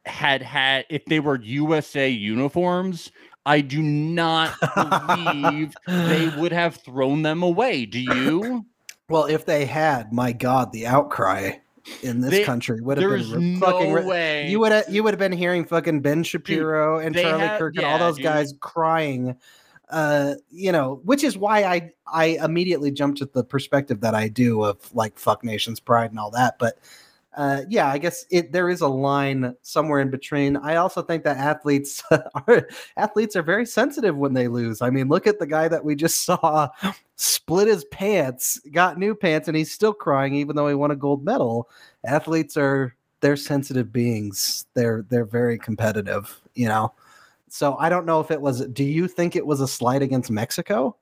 had had if they were USA uniforms, I do not *laughs* believe they would have thrown them away. Do you? *laughs* Well, if they had, my God, the outcry in this They- country would have been no fucking. way. you would have you would have been hearing fucking Ben Shapiro and Charlie have- Kirk and all those dude. guys crying. Uh, you know, which is why I I immediately jumped at the perspective that I do of like fuck nation's pride and all that. But uh, yeah, I guess it there is a line somewhere in between. I also think that athletes *laughs* are athletes are very sensitive when they lose. I mean, look at the guy that we just *laughs* saw split his pants, got new pants, and he's still crying even though he won a gold medal. Athletes are they're sensitive beings. They're they're very competitive, you know. So I don't know if it was. Do you think it was a slight against Mexico?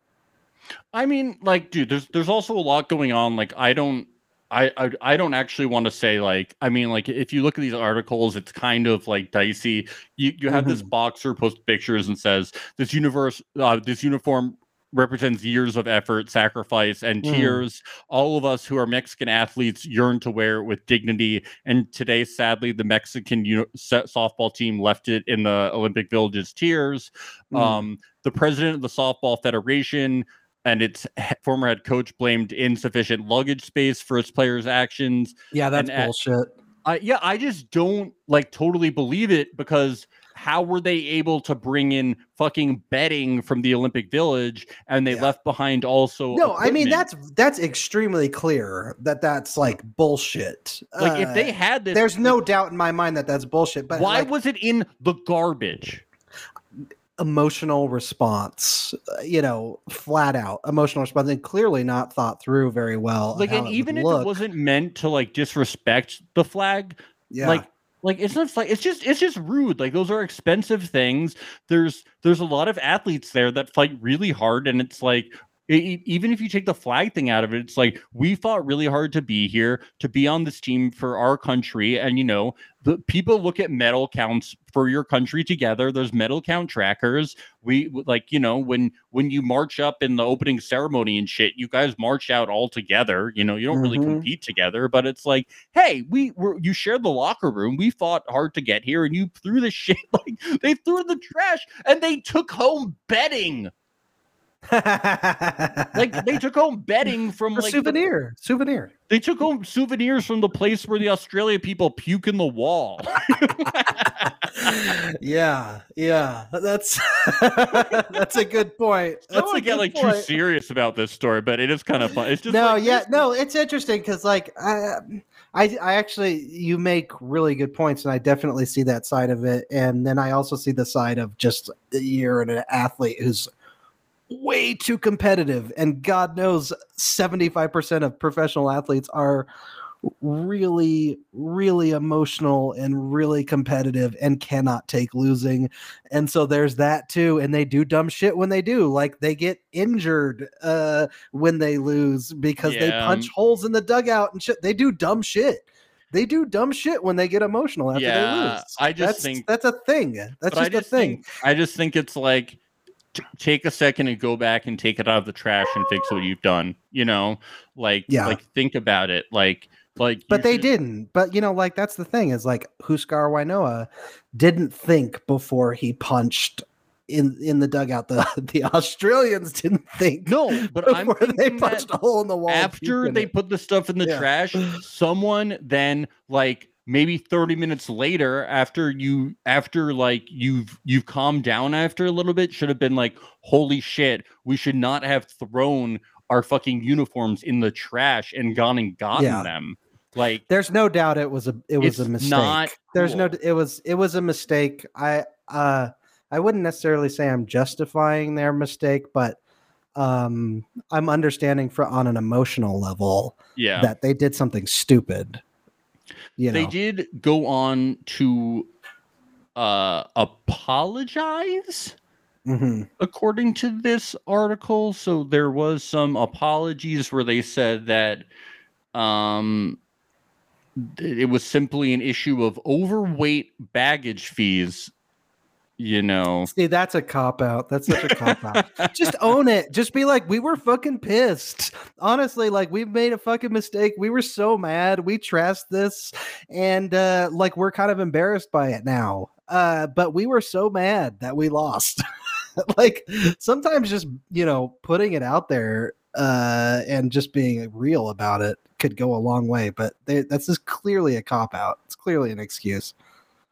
I mean, like, dude, there's there's also a lot going on. Like, I don't. I, I I don't actually want to say like I mean like if you look at these articles it's kind of like dicey. You you have this boxer post pictures and says this universe uh, this uniform represents years of effort sacrifice and Mm. tears. All of us who are Mexican athletes yearn to wear it with dignity. And today sadly the Mexican uni- softball team left it in the Olympic Village's tears. Mm. um, the president of the softball federation and its former head coach blamed insufficient luggage space for its players' actions. Yeah, that's And bullshit. I yeah, I just don't like totally believe it because how were they able to bring in fucking betting from the Olympic Village and they Yeah. left behind also No, I mean that's that's extremely clear that that's like bullshit. like if they Uh, had this there's no doubt in my mind that that's bullshit. But why like, was it in the garbage? Emotional response? uh, You know, flat out emotional response, and clearly not thought through very well. Like and even if look. it wasn't meant to like disrespect the flag, yeah, like like it's not like it's just it's just rude like those are expensive things there's there's a lot of athletes there that fight really hard and it's like even if you take the flag thing out of it, it's like we fought really hard to be here, to be on this team for our country. And, you know, the people look at medal counts for your country together. There's medal count trackers. We like, you know, when when you march up in the opening ceremony and shit, you guys march out all together. You know, you don't really Mhm. compete together, but it's like, hey, we were you shared the locker room. We fought hard to get here, and you threw the *laughs* shit like they threw the trash and they took home betting. Like they took home bedding *laughs* from a like the- souvenir, souvenir. they took home souvenirs from the place where the Australia people puke in the wall. *laughs* yeah, yeah, that's *laughs* that's a good point. I don't That's want to get good like too serious about this story, but it is kind of fun. It's just no, like, yeah, no, it's interesting because like I, um, I, I actually you make really good points, and I definitely see that side of it, and then I also see the side of just you're an athlete who's way too competitive, and God knows seventy five percent of professional athletes are really really emotional and really competitive and cannot take losing. And so there's that too and they do dumb shit when they do like they get injured uh when they lose because they punch holes in the dugout and shit. They do dumb shit. They do dumb shit when they get emotional after they lose. I just that's, think- that's a thing. That's just, just a thing think I just think it's like take a second and go back and take it out of the trash and fix what you've done. You know, like Yeah. like think about it. Like like but they should- didn't but you know like that's the thing is like Huascar Ynoa didn't think before he punched in in the dugout the *laughs* the Australians didn't think No, but I'm they punched a hole in the wall after they put the stuff in the Yeah. trash, someone then like maybe 30 minutes later after you after like you've you've calmed down after a little bit should have been like holy shit we should not have thrown our fucking uniforms in the trash and gone and gotten Yeah. them like There's no doubt it was a it was a mistake. There's no it was it was a mistake. I uh I wouldn't necessarily say I'm justifying their mistake, but um I'm understanding for on an emotional level yeah that they did something stupid. You know. they did go on to uh apologize Mhm. according to this article so there was some apologies where they said that um it was simply an issue of overweight baggage fees you know See, that's a cop out. That's such a cop out. *laughs* Just own it. Just be like, we were fucking pissed. Honestly, like we made a fucking mistake. We were so mad. We trashed this, and uh, like we're kind of embarrassed by it now. Uh, but we were so mad that we lost. *laughs* like sometimes just you know putting it out there uh, and just being real about it could go a long way. But they, that's just clearly a cop out. It's clearly an excuse.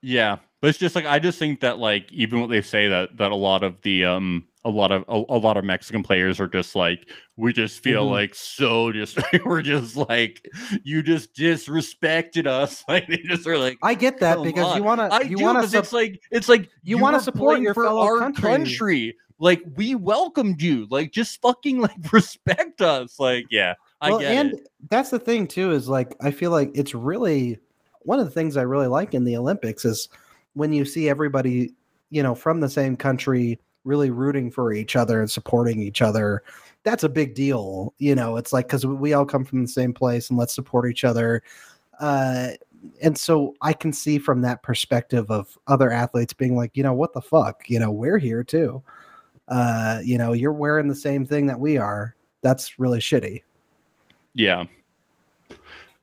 Yeah but it's just like i just think that like even what they say that that a lot of the um a lot of a, a lot of mexican players are just like we just feel Mhm. like so just *laughs* we're just like you just disrespected us *laughs* like they just are like I get that because on. you want to you want to it's like it's like you wanna support your for fellow our country. country. Like we welcomed you. Like just fucking *laughs* like respect us. Like yeah, I well, get and it. that's the thing too is like I feel like it's really one of the things I really like in the Olympics is when you see everybody, you know, from the same country really rooting for each other and supporting each other. That's a big deal, you know. It's like because we all come from the same place and let's support each other. Uh, and so I can see from that perspective of other athletes being like, you know, what the fuck, you know, we're here too. Uh, you know, you're wearing the same thing that we are. That's really shitty. Yeah.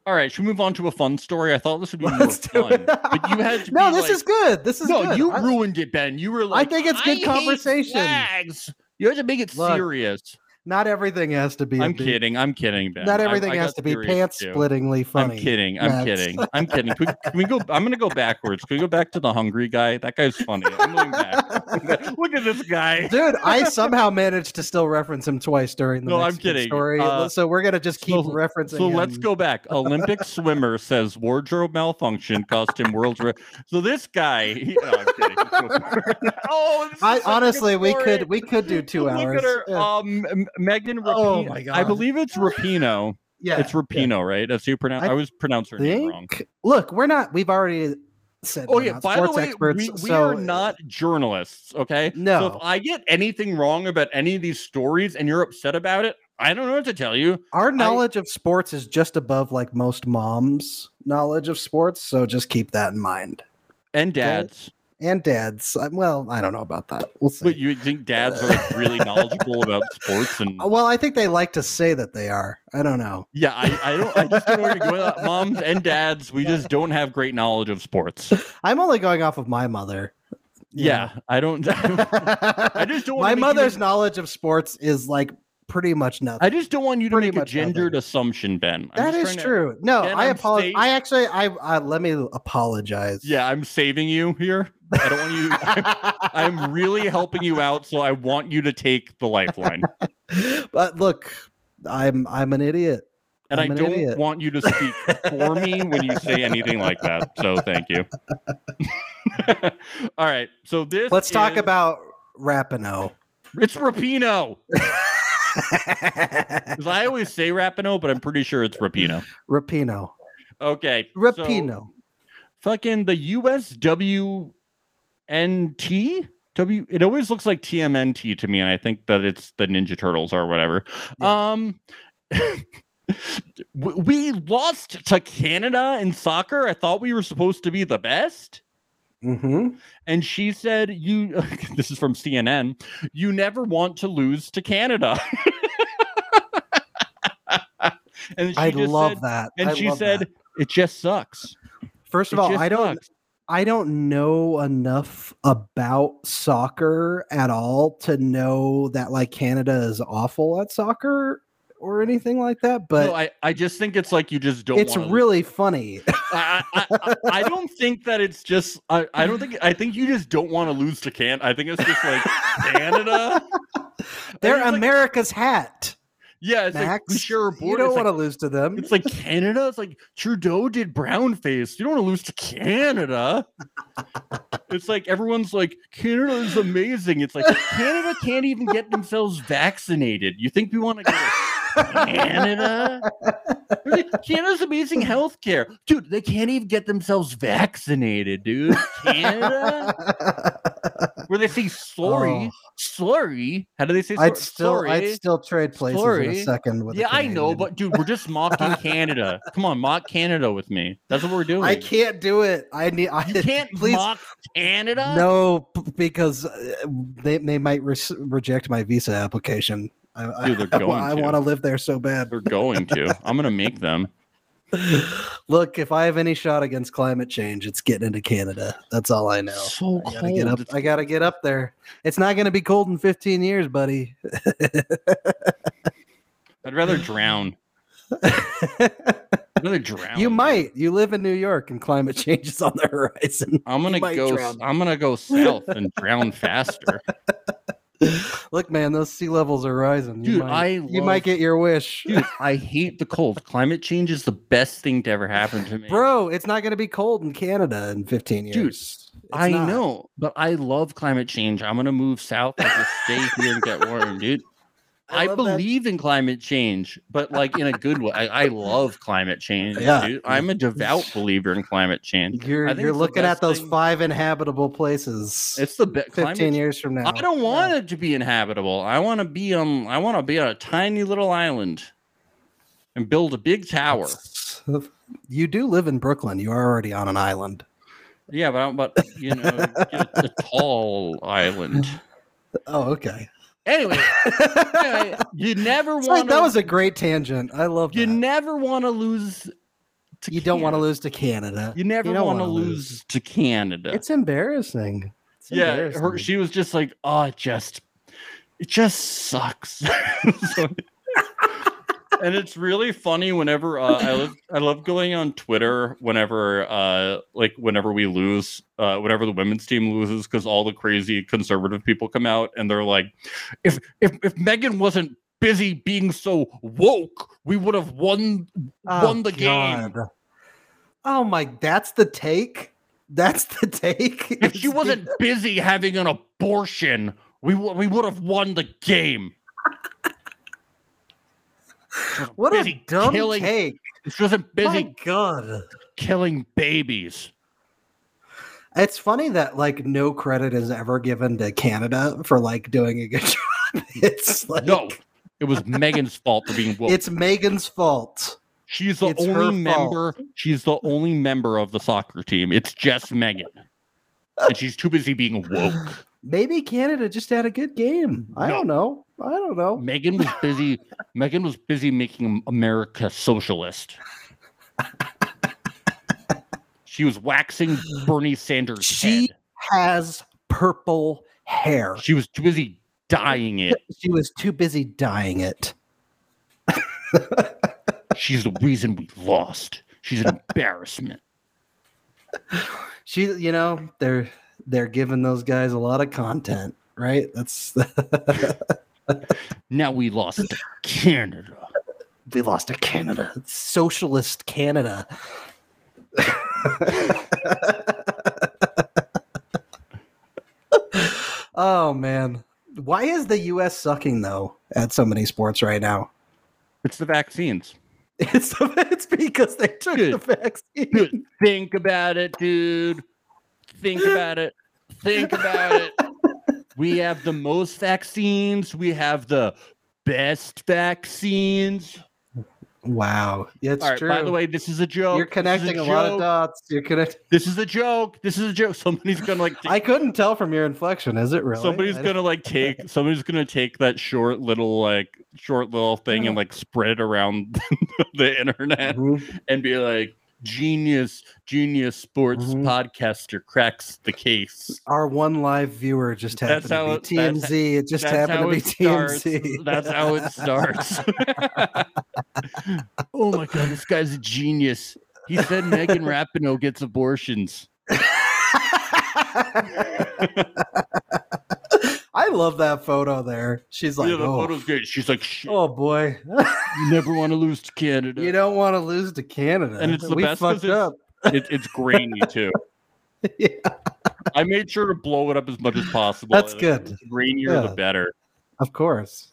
All right, should we move on to a fun story? I thought this would be more Let's do fun. But you had to *laughs* no, this like- is good. This is no, good. you I- ruined it, Ben. You were like, I think it's good hate conversation." flags." You had to make it Look, serious. Not everything has to be. I'm big- kidding. I'm kidding, Ben. Not everything I has to be pants too. splittingly funny. I'm kidding. I'm Max. kidding. I'm *laughs* kidding. Can we, can we go? I'm gonna go backwards. Can we go back to the hungry guy? That guy's funny. I'm going back. *laughs* Look at this guy. Dude, I somehow *laughs* managed to still reference him twice during the No, I'm kidding. Story. Uh, so we're gonna just keep so- referencing. So let's go back. Olympic swimmer says wardrobe malfunction cost him world's record. So this guy. He, no, I'm kidding. oh, I such a good honestly, we could we could do two Look hours. her. Um, Megan Oh my god! I believe it's Rapinoe. yeah, it's Rapinoe, right? That's you pronounce. I I always pronounce her name wrong. Look, we're not. We've already said Oh yeah. By the way, experts. we, we so are not journalists. Okay. No. So No. if I get anything wrong about any of these stories and you're upset about it, I don't know what to tell you. our knowledge of sports is just above like most moms' knowledge of sports. So just keep that in mind. And dads. And dads. uh, Well, I don't know about that. We'll see. But you think dads are like really *laughs* knowledgeable about sports and Uh, well, I think they like to say that they are. I don't know. yeah, I, I don't I just don't know where you're going. Moms and dads, we just don't have great knowledge of sports. I'm only going off of my mother. you Yeah, I don't. I just don't. *laughs* my you mother's knowledge of sports is like pretty much nothing. I just don't want you to Pretty make a much nothing. gendered assumption, Ben. I'm That is trying to- true. No, And I apologize. I actually, I, I let me apologize. Yeah, I'm saving you here. I don't want you. I'm, I'm really helping you out, so I want you to take the lifeline, *laughs* but look, I'm I'm an idiot. and I'm I an don't idiot. want you to speak for me when you say anything like that. So thank you. *laughs* All right, so this. Let's talk about Rapinoe. It's Rapinoe. Because I always say Rapinoe, but I'm pretty sure it's Rapinoe. Rapinoe. Okay. so- Rapinoe. fucking the USWNT W. It always looks like TMNT to me, and I think that it's the Ninja Turtles or whatever. Yeah. Um, *laughs* we lost to Canada in soccer. I thought we were supposed to be the best. hmm And she said, "You." *laughs* this is from CNN. You never want to lose to Canada. *laughs* and she I just love said, that. And I she said, that. "It just sucks." first of It all, I don't. sucks. I don't know enough about soccer at all to know that like Canada is awful at soccer or anything like that. But no, I, I just think it's like you just don't. it's really funny. I, I, I, don't think that it's just. I, I don't think. I think you just don't want to lose to Can. I think it's just like *laughs* Canada. They're it's like- America's hat. Yeah, it's Max, like we share a border. you don't It's want like, to lose to them. it's like Canada. It's like Trudeau did brown face. You don't want to lose to Canada. *laughs* it's like everyone's like Canada is amazing. It's like Canada can't even get themselves vaccinated. You think we want to go to Canada? Like, *laughs* Canada's amazing healthcare, dude. They can't even get themselves vaccinated, dude. Canada, *laughs* where they say sorry, oh. Sorry. How do they say? I'd still, sorry? I'd still trade places in a second with. yeah, I know, but dude, we're just mocking *laughs* Canada. Come on, mock Canada with me. That's what we're doing. I can't do it. I need. I You can't *laughs* please. mock Canada. No, because uh, they they might re- reject my visa application. I, Dude, they're I, *laughs* going I to. want to live there so bad. they're going to. I'm gonna make them. Look, if I have any shot against climate change, it's getting into Canada. That's all I know. So I gotta get up. I gotta get up there. It's not gonna be cold in 15 years, buddy. *laughs* I'd rather drown. I'd rather drown. you might. You live in New York, and climate change is on the *laughs* horizon. I'm gonna go. drown. I'm gonna go south and drown faster. *laughs* *laughs* Look, man, those sea levels are rising. You Dude, might, I you might get your wish, *laughs* Dude, I hate the cold. Climate change is the best thing to ever happen to me. bro. It's not gonna be cold in Canada in 15 years. Dude, It's I not. know, but I love climate change. I'm gonna move south and just stay here and get warm, dude. I I, love that. believe in climate change, but like in a good way. I, I love climate change, Yeah. dude. I'm a devout *laughs* believer in climate change. You're you're looking at those thing- five inhabitable places. It's the best. 15 years from now. I don't want it to be inhabitable. I want to be on. I want to be on a tiny little island and build a big tower. *laughs* You do live in Brooklyn. You are already on an island. Yeah, but I- but you know, get a, a *laughs* tall island. Oh, okay. Anyway, anyway, you *laughs* never It's like, want. that was a great tangent. I love You that. never want to lose. To you don't want to lose to Canada. You never want to wanna lose to Canada. It's embarrassing. It's yeah, embarrassing. her, she was just like, oh, it just, it just sucks. *laughs* So- and it's really funny whenever uh, I *laughs* love, I love going on Twitter whenever, uh, like whenever we lose, uh, whenever the women's team loses, because all the crazy conservative people come out and they're like, if if if Megan wasn't busy being so woke, we would have won Oh, won the game. God. Oh my, that's the take. That's the take. *laughs* If she wasn't busy having an abortion, we w- we would have won the game. *laughs* She was what a busy dumb killing, take. She wasn't busy My God. killing babies. It's funny that like no credit is ever given to Canada for like doing a good *laughs* job. It's *laughs* like No, it was Megan's fault for being woke. it's Megan's fault. she's the it's only member. She's the only member of the soccer team. It's just Megan, and she's too busy being woke. Maybe Canada just had a good game. I No. don't know. I don't know. Megan was busy. *laughs* Megan was busy making America socialist. She was waxing Bernie Sanders' She- head. Has purple hair. She was too busy dyeing it. *laughs* She was too busy dyeing it. *laughs* She's the reason we lost. She's an embarrassment. She, you know, they're they're giving those guys a lot of content, right? That's *laughs* Now we lost to Canada. we lost to Canada, socialist Canada. *laughs* oh man, why is the U.S. sucking though at so many sports right now? It's the vaccines. *laughs* It's it's because they took Dude. the vaccine. Dude, think about it, dude. Think about it. Think about it. *laughs* We have the most vaccines. We have the best vaccines. Wow, yeah, it's All right. true. By the way, this is a joke. you're connecting a, lot of dots. You're connecting. This is a joke. This is a joke. Somebody's gonna like. I couldn't tell from your inflection. Is it really? Somebody's I- gonna like take. *laughs* Somebody's gonna take that short little like short little thing and like spread it around *laughs* the internet Mhm. and be like, "Genius, genius sports Mhm. podcaster cracks the case." Our one live viewer just That's happened how to it- be that's- TMZ. It just happened to be it. TMZ. That's how it starts. *laughs* oh my god, this guy's a genius. He said Megan Rapinoe gets abortions. *laughs* I love that photo there. She's like, yeah, the oh, photo's great. She's like, Shit, oh boy, you never want to lose to Canada. you don't want to lose to Canada. And it's the we best fucked it's- up. It, it's grainy too. *laughs* Yeah. I made sure to blow it up as much as possible. That's The good. grainier, Yeah. the better. Of course.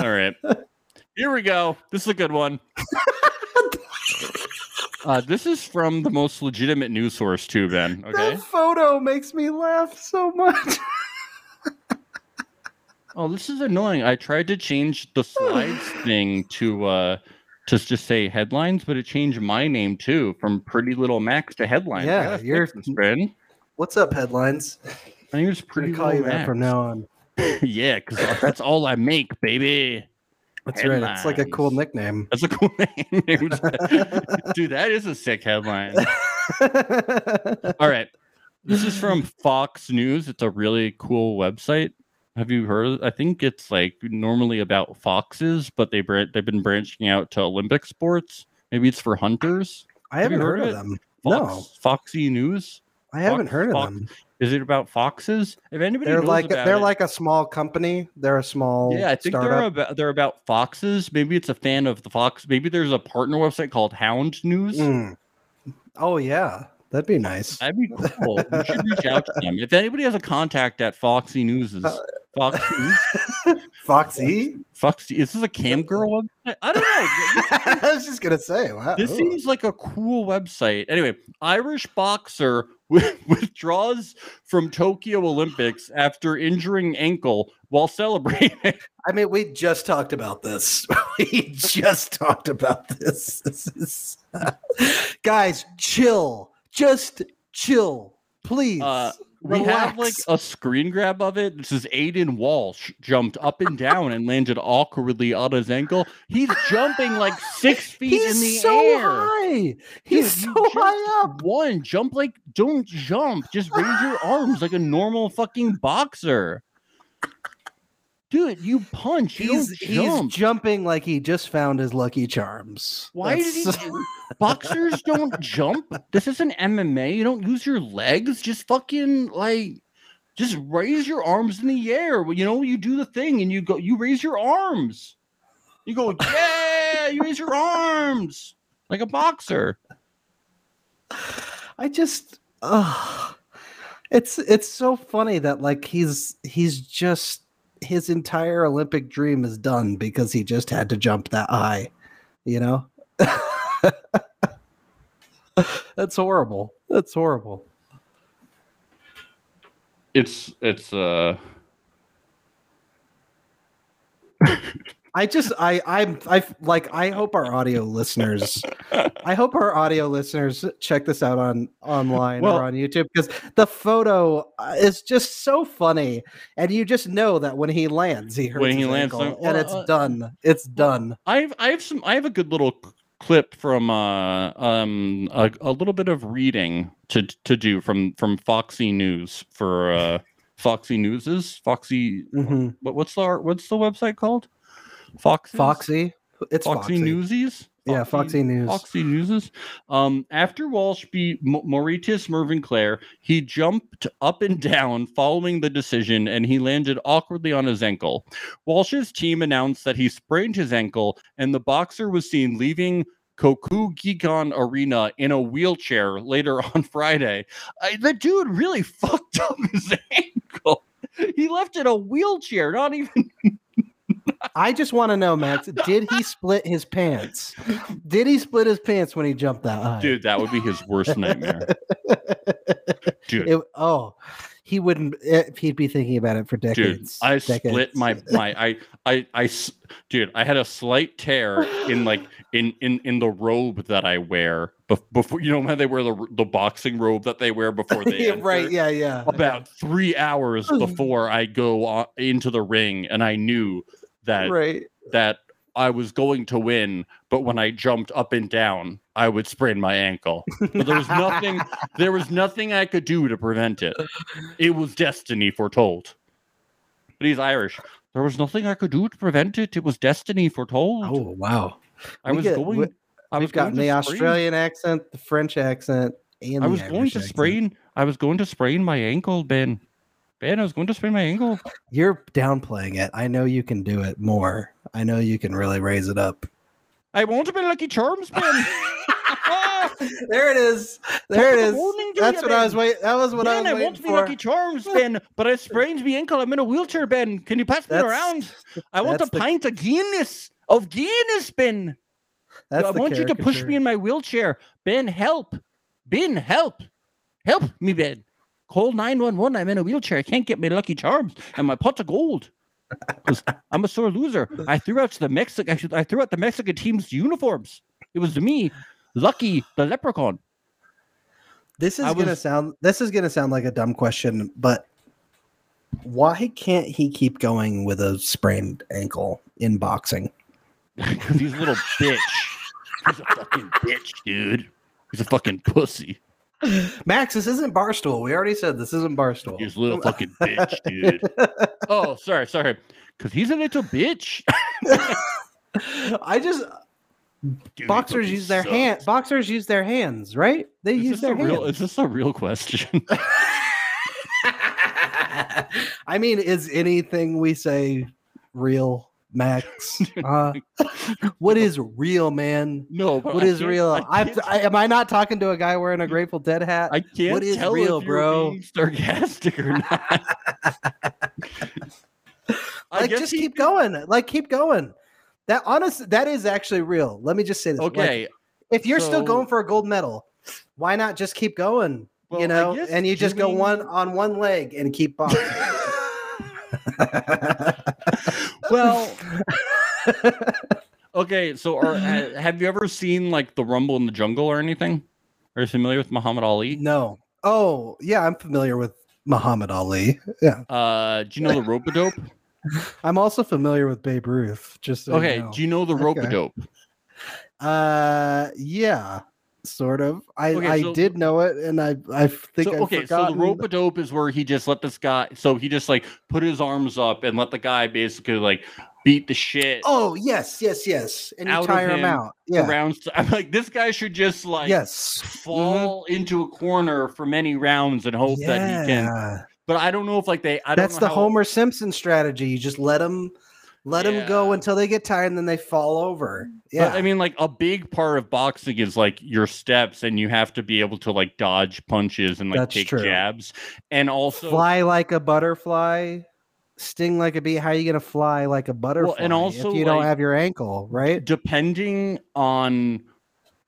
All right. *laughs* Here we go. This is a good one. *laughs* Uh, this is from the most legitimate news source, too, Ben. Okay. That photo makes me laugh so much. Oh, this is annoying. I tried to change the slides *sighs* thing to uh to just say headlines, but it changed my name too from Pretty Little Max to headlines. I Yeah, gotta you're- fix this, Ben. What's up, headlines? My name is I'm Pretty gonna call you that Max. from now on. *laughs* yeah, because that's all I make, baby. That's right. It's like a cool Headlines. nickname. That's a cool *laughs* name. *laughs* Dude, that is a sick headline. All right. This is from Fox News. It's a really cool website. Have you heard? I think it's like normally about foxes, but they bran- they've been branching out to Olympic sports. Maybe it's for hunters. I Have haven't heard heard, of it? them. Fox, No, Foxy News. I haven't heard of Fox- them. Is it about foxes? If anybody They're like they're it- like a small company. They're a small yeah, I think they're about they're about foxes. Maybe it's a fan of the fox. Maybe there's a partner website called Hound News. Mm. Oh yeah, that'd be nice. That'd be cool. we should reach out to them. If anybody has a contact at Foxy News, is Uh, Fox *laughs* News? Foxy. Foxy, is this a cam girl website? I don't know. *laughs* I was just gonna say, wow. This ooh. seems like a cool website. Anyway, Irish boxer *laughs* withdraws from Tokyo Olympics after injuring ankle while celebrating. I mean, we just talked about this. we just talked about this. This is guys, chill. Just chill, please. Uh, we have like a screen grab of it. This is Aidan Walsh jumped up and down and landed awkwardly on his ankle. He's jumping like six *gasps* feet He's in the so air. high. He's Dude, so high up. One, jump like don't jump. Just raise your *laughs* arms like a normal fucking boxer. Dude, you punch. You He's don't he's jumping like he just found his lucky charms. Why did he? *laughs* Boxers don't jump. This isn't MMA. You don't use your legs. Just fucking like, just raise your arms in the air. You know, you do the thing and you go. You raise your arms. You go, yeah. You raise your arms like a boxer. I just uh it's it's so funny that like he's he's just his entire Olympic dream is done because he just had to jump that high, you know? *laughs* That's horrible. That's horrible. it's it's uh I just I I'm I like I hope our audio listeners I hope our audio listeners check this out on online Well- or on YouTube because the photo uh, is just so funny. And you just know that when he lands he hurts When he lands, and it's uh, done. It's done. I have I have some I have a good little clip from uh um a, a little bit of reading to to do from from Foxy News for uh *laughs* Foxy Newses Foxy Mhm. what what's the what's the website called Foxy Foxy it's Foxy, Foxy, Newsies yeah Foxy News Foxy Newses. Um, after Walsh beat M- Mauritius Merven Clair, he jumped up and down following the decision and he landed awkwardly on his ankle. Walsh's team announced that he sprained his ankle and the boxer was seen leaving Kokugikan Arena in a wheelchair later *laughs* on Friday. I, the dude really *laughs* fucked up his *laughs* ankle. He left in a wheelchair, not even I just want to know Max *laughs* did he split his pants did he split his pants when he jumped that high dude. That would be his worst nightmare, *laughs* dude. It- oh, he wouldn't. If he'd be thinking about it for dude decades. i decades. split my my i i dude i had a slight tear in like in in in the robe that i wear before you know how they wear the the boxing robe that they wear before they *laughs* yeah, right. Yeah, yeah. about three hours before i go on, into the ring and i knew that right. that i was going to win but when i jumped up and down i would sprain my ankle. But there was nothing *laughs* there was nothing i could do to prevent it. It was destiny foretold. But he's irish. There was nothing i could do to prevent it. It was destiny foretold. Oh wow. i we was get- going we- i was We've gotten the to sprain- Australian accent, the French accent, and i the was going Irish to accent. sprain i was going to sprain my ankle ben ben i was going to sprain my ankle You're downplaying it. I know you can do it more. I know you can really raise it up. i want to be lucky charms ben *laughs* there it is. There it is. morning That's you, what I was waiting. That was what Ben, I I want to be for. Lucky Charms, Ben, but I sprained my ankle. I'm in a wheelchair, Ben. Can you pass me That's- around? I want a the- pint of Guinness. Of Guinness, Ben. That's I want you to push me in my wheelchair. Ben, help. Ben, help. Help me, Ben. Call 911. I'm in a wheelchair. I can't get my Lucky Charms and my pot of gold. I'm a sore loser. I threw out the Mexican. I, threw out the Mexican team's uniforms. It was me, Lucky the Leprechaun. This is I gonna sound this is gonna sound like a dumb question, but why can't he keep going with a sprained ankle in boxing? *laughs* Because he's a little bitch. He's a fucking bitch, dude. He's a fucking pussy. Max, this isn't barstool. We already said this isn't barstool. He's a little fucking *laughs* bitch, dude. Oh, sorry, sorry. Because he's a little bitch. *laughs* I just Dude, boxers use their sucks. hand. Boxers use their hands, right? They Is use their real, hands. is this a real question? *laughs* I mean, is anything we say real, Max? *laughs* Uh, what is real, man? no, What is real? I I, I, am I not talking to a guy wearing a Grateful Dead hat? I can't what is tell real, bro? sarcastic or not. *laughs* Like, just keep going. Like, keep going. That honest, that is actually real. Let me just say this. Like, Okay, if you're still going for a gold medal, why not just keep going? Well, you know, and you just go one on one leg and keep boxing. *laughs* well, okay. So, are, have you ever seen like the Rumble in the Jungle or anything? Are you familiar with Muhammad Ali? no. Oh, yeah, I'm familiar with Muhammad Ali. Yeah. Uh, do you know the rope a dope? *laughs* I'm also familiar with Babe Ruth. Just so you Okay, know. do you know the rope a Okay. dope? Uh, yeah, sort of. I Okay, I so- did know it, and I I think So, I've okay, so the rope a dope is where he just let this guy. So he just like put his arms up and let the guy basically like beat the shit Oh yes, yes, yes, and you tire him him out. Yeah. around. I'm like, this guy should just like yes. Mm-hmm. fall into a corner for many rounds and hope that he can. But I don't know if like they. I don't That's the Homer Simpson strategy. You just let them let them go until they get tired, and then they fall over. But, Yeah. I mean, like a big part of boxing is like your steps, and you have to be able to like dodge punches and like That's take true. jabs, and also fly like a butterfly, sting like a bee. How are you gonna fly like a butterfly And also, if you don't have your ankle, right? depending on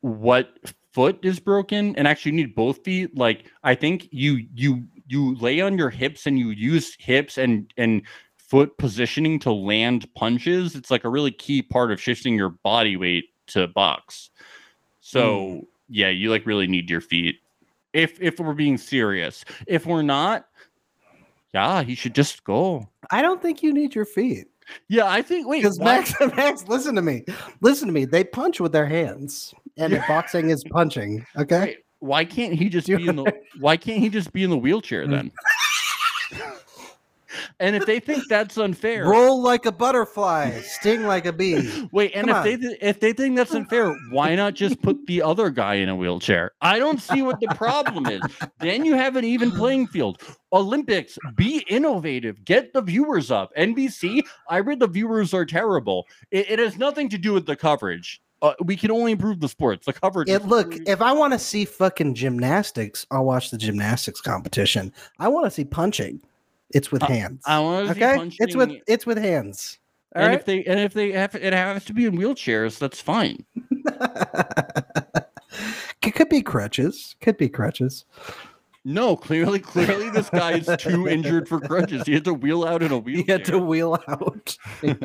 what foot is broken and actually you need both feet like i think you you you lay on your hips and you use hips and and foot positioning to land punches. It's like a really key part of shifting your body weight to box. So yeah, you like really need your feet. If if we're being serious, if we're not, yeah, he should just go. I don't think you need your feet Yeah, I think. Wait, because Max, *laughs* Max, listen to me, listen to me. They punch with their hands, and Yeah. boxing is punching. Okay, why can't he just be in the? *laughs* Why can't he just be in the wheelchair Mm. then? *laughs* and if they think that's unfair, roll like a butterfly, sting like a bee. *laughs* Wait, and Come if they th- if they think that's unfair, why not just put the other guy in a wheelchair? I don't see what the problem is. Then you have an even playing field. Olympics, be innovative, get the viewers up. NBC, I read the viewers are terrible. It, it has nothing to do with the coverage. Uh, we can only improve the sports. The coverage. It look, if I want to see fucking gymnastics, I'll watch the gymnastics competition. I want to see punching. It's with hands. I want to okay, punching. it's with it's with hands. All and right. if they and if they have it has to be in wheelchairs, that's fine. *laughs* it could be crutches. Could be crutches. No, clearly, clearly, this guy is too injured for crutches. He had to wheel out in a wheelchair. had to wheel out. *laughs*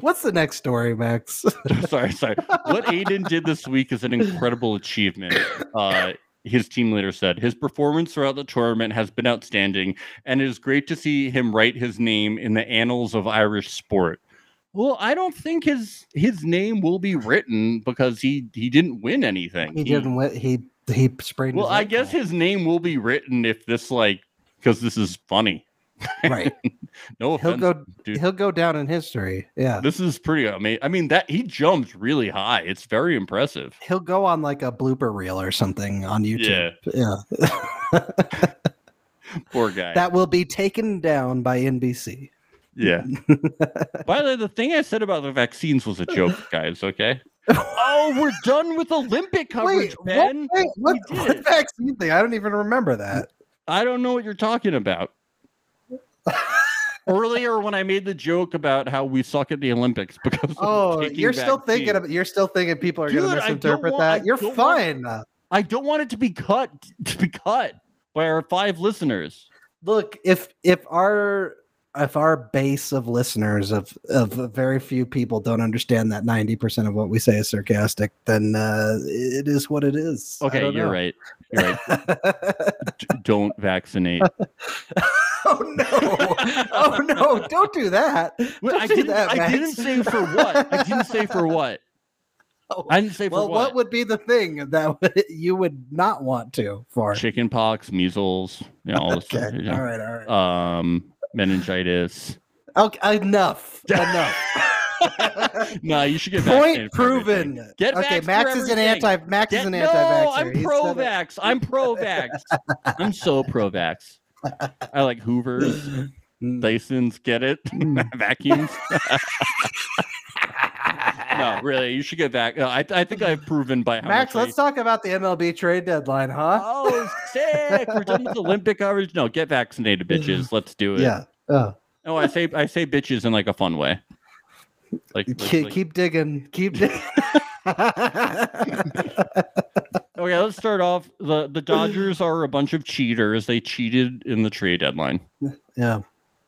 What's the next story, Max? *laughs* sorry, sorry. What Aidan did this week is an incredible achievement. Uh, his team leader said his performance throughout the tournament has been outstanding, and it is great to see him write his name in the annals of Irish sport. Well, I don't think his his name will be written because he he didn't win anything. he didn't. Win, he he sprayed. Well, I guess his name will be written if this like because this is funny. Right. *laughs* No He'll offense. go. dude. He'll go down in history. Yeah. This is pretty amazing. I mean that he jumps really high. It's very impressive. He'll go on like a blooper reel or something on YouTube. Yeah. *laughs* Poor guy. that will be taken down by NBC. Yeah. *laughs* By the way, the thing I said about the vaccines was a joke, guys. Okay. oh, we're done with Olympic coverage, Wait, Ben. what, wait, what, what vaccine thing? I don't even remember that. I don't know what you're talking about. Earlier, when I made the joke about how we suck at the Olympics because Oh, you're still thinking you're still thinking people are going to misinterpret want- I that. You're don't fine. I don't want it to be cut to be cut by our five listeners. Look, if if our if our base of listeners of of very few people don't understand that 90% of what we say is sarcastic, then uh, it is what it is. Okay, you're know. right. You're right. D- *laughs* don't vaccinate. *laughs* oh no. Oh no, don't do that. Don't I do didn't. that, I didn't say for what. I didn't say for what. *laughs* Oh, I didn't say for well, what. what would be the thing that you would not want to for? Chicken pox, measles, you know, all this stuff. You know. All right, all right. Um, meningitis. Okay, enough. Enough. *laughs* no, you should get Point proven. Get okay, Max is an anti. Max Get, is an no, anti-vaxxer. I'm pro-vax. I'm pro vax. I'm so pro vax. I like Hoovers, Mm. Dysons. Get it? *laughs* Vacuums. no, really, you should get back. No, I, I think I've proven by how Max, let's talk about the MLB trade deadline, huh? Oh, sick! We're done with Olympic coverage. No, get vaccinated, bitches. *laughs* Let's do it. yeah. Oh. No, I say I say bitches in like a fun way. Like, like- Keep, like- keep digging. Keep digging. *laughs* *laughs* okay, let's start off. the The Dodgers are a bunch of cheaters. They cheated in the trade deadline. yeah.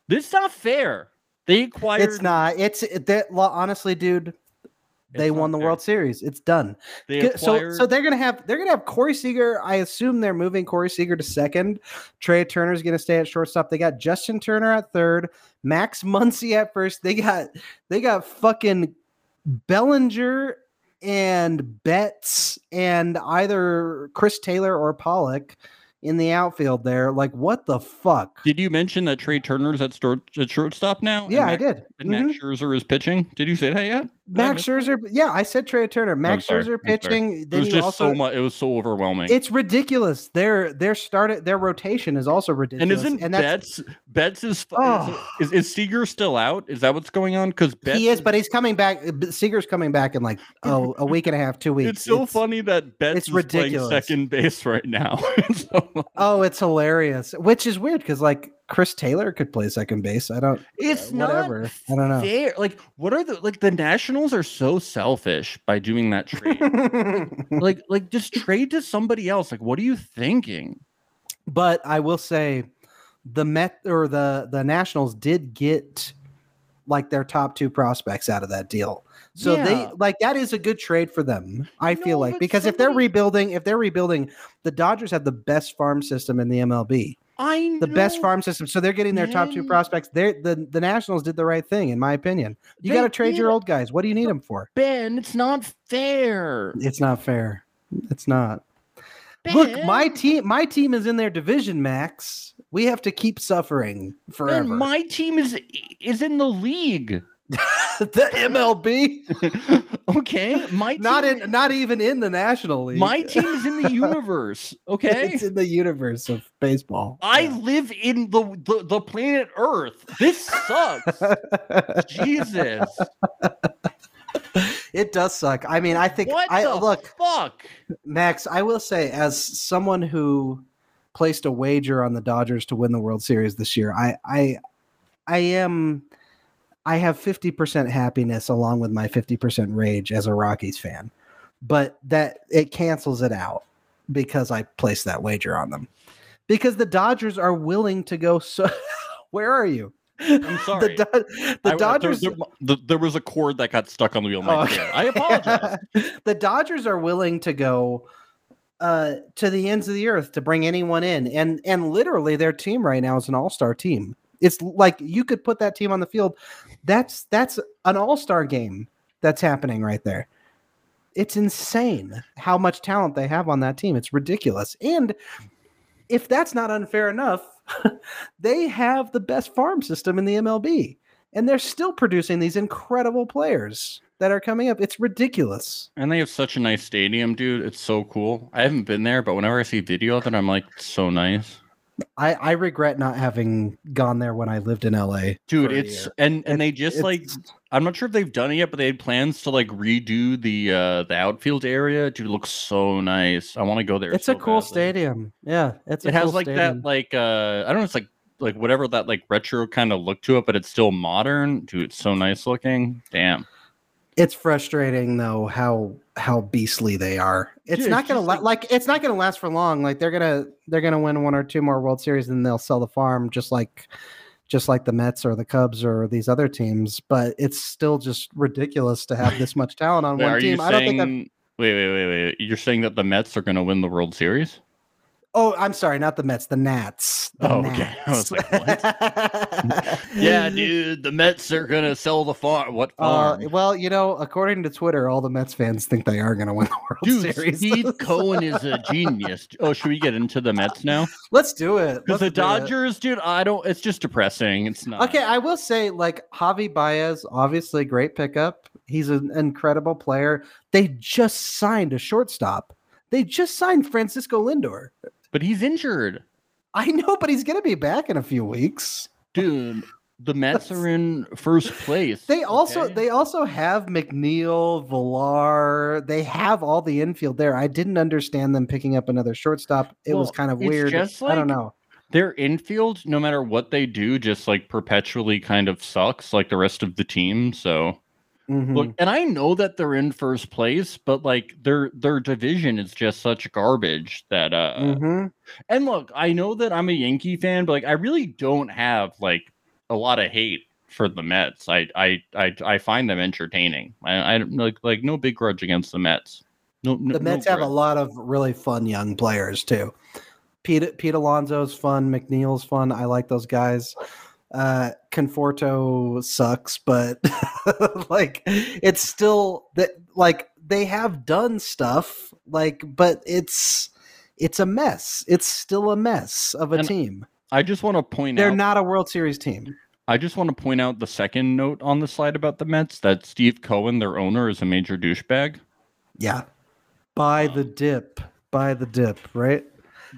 This is not fair. They acquired. It's not. It's that. lo- Honestly, dude, they It's won the fair. World Series. It's done. They Good- So, so they're gonna have they're gonna have Corey Seager. I assume they're moving Corey Seager to second. Trea Turner's gonna stay at shortstop. They got Justin Turner at third. Max Muncy at first. They got they got fucking Bellinger and Betts and either Chris Taylor or Pollock in the outfield there. Like what the fuck? Did you mention that Trea Turner's at, short, at shortstop now? And Yeah, I did. And Mhm. Max Scherzer is pitching. Did you say that yet? Did Max? Scherzer. Yeah, I said Trea Turner. Max. Scherzer pitching. It Then was just also so much. It was so overwhelming. It's ridiculous. Their their started their rotation is also ridiculous. and isn't that's Betts Betts is, Oh. is is Seager still out? Is that what's going on? Because he is, but he's coming back. Seager's coming back in like oh a week and a half, two weeks. it's so funny that Betts it's is playing ridiculous. second base right now. *laughs* So- *laughs* Oh, it's hilarious. Which is weird because like Chris Taylor could play second base. I don't. It's uh, whatever. not I don't know. fair. Like, what are the like the Nationals are so selfish by doing that trade. *laughs* like, like just trade to somebody else. Like, what are you thinking? but I will say, the Met or the the Nationals did get like their top two prospects out of that deal. So they like that is a good trade for them. I feel like because if they're rebuilding, if they're rebuilding, the Dodgers have the best farm system in the MLB. I the best farm system. So they're getting their top two prospects. They the the Nationals did the right thing, in my opinion. You got to trade your old guys. What do you need them for? Ben. It's not fair. It's not fair. It's not. Look, my team, my team is in their division, Max. We have to keep suffering forever. Ben, my team is is in the league. *laughs* the MLB, *laughs* okay, my not in, not even in the National League. my team is in the *laughs* universe. Okay, it's in the universe of baseball. I live in the, the the planet Earth. This sucks. Jesus, it does suck. I mean, I think what I the look. fuck? Max, I will say, as someone who placed a wager on the Dodgers to win the World Series this year, I, I, I am, I have fifty percent happiness along with my fifty percent rage as a Rockies fan, but that it cancels it out because I placed that wager on them because the Dodgers are willing to go. So, *laughs* where are you? I'm *laughs* sorry. The, Do- the I- Dodgers. There, there- there was a cord that got stuck on the wheel of my Oh, chair. I apologize. *laughs* the Dodgers are willing to go uh, to the ends of the earth to bring anyone in, and and literally their team right now is an all star team. It's like you could put that team on the field. That's that's an all star game that's happening right there. It's insane how much talent they have on that team. It's ridiculous. And if that's not unfair enough, *laughs* they have the best farm system in the MLB. And they're still producing these incredible players that are coming up. It's ridiculous. And they have such a nice stadium, dude. It's so cool. I haven't been there, but whenever I see video of it, I'm like, so nice. I, I regret not having gone there when I lived in LA. Dude, it's year. and and they just like I'm not sure if they've done it yet, but they had plans to like redo the uh the outfield area. Dude, it looks so nice. I want to go there. it's so a cool badly. stadium. Yeah, it's a It has cool like stadium. that like uh I don't know, it's like like whatever that like retro kind of look to it, but it's still modern. Dude, it's so nice looking. Damn. It's frustrating though how how beastly they are. It's Dude, not gonna la- like- it's not gonna last for long. Like they're gonna they're gonna win one or two more World Series and they'll sell the farm just like just like the Mets or the Cubs or these other teams. But it's still just ridiculous to have this much talent on Wait, one team. I don't saying think that. wait, wait, wait, wait. You're saying that the Mets are gonna win the World Series? Oh, I'm sorry, not the Mets, the Nats. The Oh, okay. *laughs* I was Nats. like, Yeah, dude, the Mets are gonna sell the farm. What Uh, farm? well, you know, according to Twitter, all the Mets fans think they are going to win the World Dude, Series. Steve *laughs* Cohen is a genius. Oh, should we get into the Mets now? Let's do it. Because Let's the do it. Dodgers, dude, I don't. It's just depressing. It's not. Okay, I will say, like Javi Baez, obviously great pickup. He's an incredible player. They just signed a shortstop. They just signed Francisco Lindor. But he's injured, I know, but he's going to be back in a few weeks. dude. The *laughs* Mets are in first place. They also okay? they also have McNeil, Villar. They have all the infield there. I didn't understand them picking up another shortstop. It was kind of weird. just I don't know. their infield, no matter what they do, just like perpetually kind of sucks, like the rest of the team. So Mhm. look, and I know that they're in first place, but like their their division is just such garbage that uh. Mhm. And look, I know that I'm a Yankee fan, but like I really don't have like a lot of hate for the Mets. I I I, I find them entertaining. I I like like no big grudge against the Mets. No, no the Mets no have a lot of really fun young players too. Pete Pete Alonso's fun. McNeil's fun. I like those guys. Uh, Conforto sucks, but *laughs* like it's still that like they have done stuff like, but it's it's a mess. It's still a mess of a And team. I just want to point out They're not a World Series team. I just want to point out the second note on the slide about the Mets that Steve Cohen, their owner, is a major douchebag. Yeah, by the dip, by the dip, right?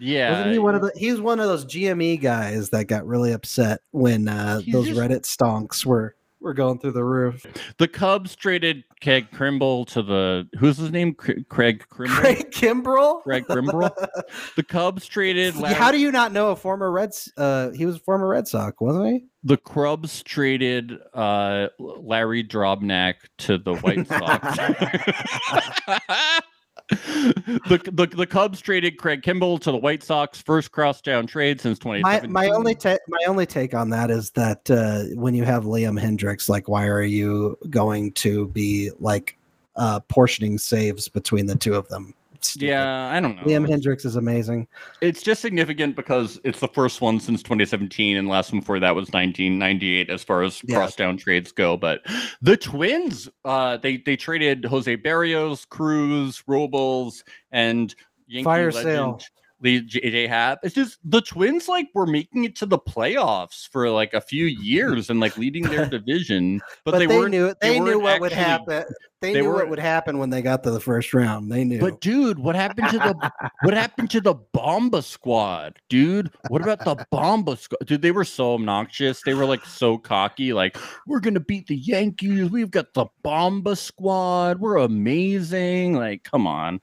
Yeah, Wasn't he one of the? He's one of those GME guys that got really upset when uh, those just- Reddit stonks were We're going through the roof. The Cubs traded Craig Kimbrel to the who's his name? Cra- Craig Kimbrel. Craig Kimbrel. Craig Kimbrel. *laughs* The Cubs traded. Larry, How do you not know a former Reds? Uh, he was a former Red Sox, wasn't he? the Cubs traded uh, Larry Drobnak to the White Sox. *laughs* *laughs* the, the the Cubs traded Craig Kimbrel to the White Sox, first crosstown trade since My my only ta- my only take on that is that uh, when you have Liam Hendriks, like, why are you going to be like uh, portioning saves between the two of them? It's stupid. yeah, I don't know. Liam Hendriks is amazing. It's just significant because it's the first one since 2017, and last one before that was 1998, as far as Yeah. crosstown trades go. But the Twins, uh, they they traded Jose Berrios, Cruz, Robles, and Yankee Fire legend sale. JJ Happ. It's just the Twins like were making it to the playoffs for like a few years and like leading their *laughs* division, but, But, they, they, knew they they, knew what would happen. They, they knew what would happen when they got to the first round. They knew. But dude, what happened to the what happened to the Bomba squad, dude? What about the Bomba squad? Dude, they were so obnoxious. They were like so cocky, like we're gonna beat the Yankees. We've got the Bomba squad. We're amazing. Like, come on.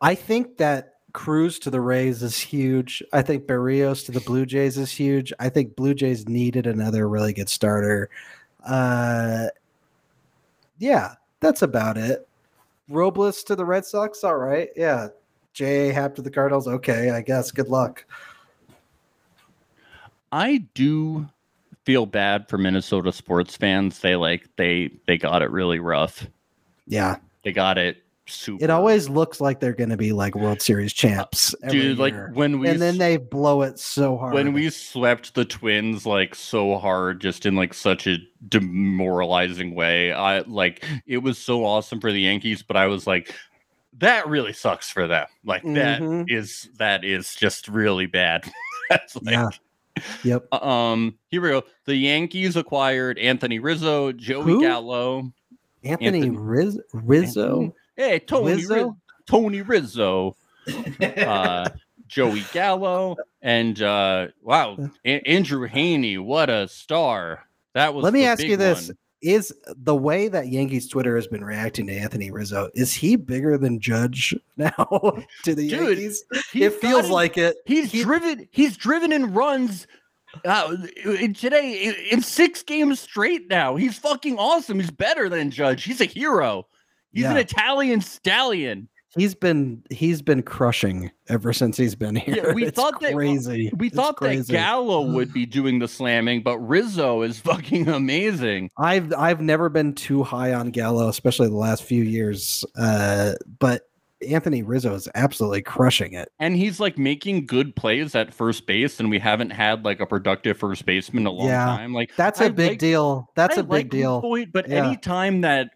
I think that Cruz to the Rays is huge. I think Berrios to the Blue Jays is huge. I think Blue Jays needed another really good starter. Uh, yeah, that's about it. Robles to the Red Sox, all right. Yeah. J. Happ to the Cardinals, okay, I guess. Good luck. I do feel bad for Minnesota sports fans. They like they they got it really rough. Yeah, They got it super. it always looks like they're going to be like World Series champs, every dude like when we and then they blow it so hard. when we swept the twins like so hard just in like such a demoralizing way i like it was so awesome for the yankees but i was like that really sucks for them like that Mhm. is that is just really bad *laughs* that's like Yeah. Yep. um here we go the yankees acquired anthony rizzo joey Who? gallo Anthony, Anthony- Riz- Rizzo. Anthony- hey tony Rizzo? Rizzo, tony rizzo *laughs* uh, Joey Gallo, and uh, wow, A- Andrew Heaney, what a star! That was. Let me ask you this: one. Is the way that Yankees Twitter has been reacting to Anthony Rizzo is he bigger than Judge *laughs* now to the Dude, Yankees? It feels like it. he's he- driven. He's driven in runs. Uh, today, in, in six games straight now, he's fucking awesome. He's better than Judge. He's a hero. He's an Italian stallion. He's been he's been crushing ever since he's been here. we It's thought that- crazy. We It's thought that. Gallo *sighs* would be doing the slamming, but Rizzo is *laughs* fucking amazing. I've I've never been too high on Gallo, especially the last few years. Uh, but Anthony Rizzo is absolutely crushing it. and he's like making good plays at first base, and we haven't had like a productive first baseman in a long Yeah. time. Like That's a I big like- deal. That's I a big like deal. But Yeah. anytime that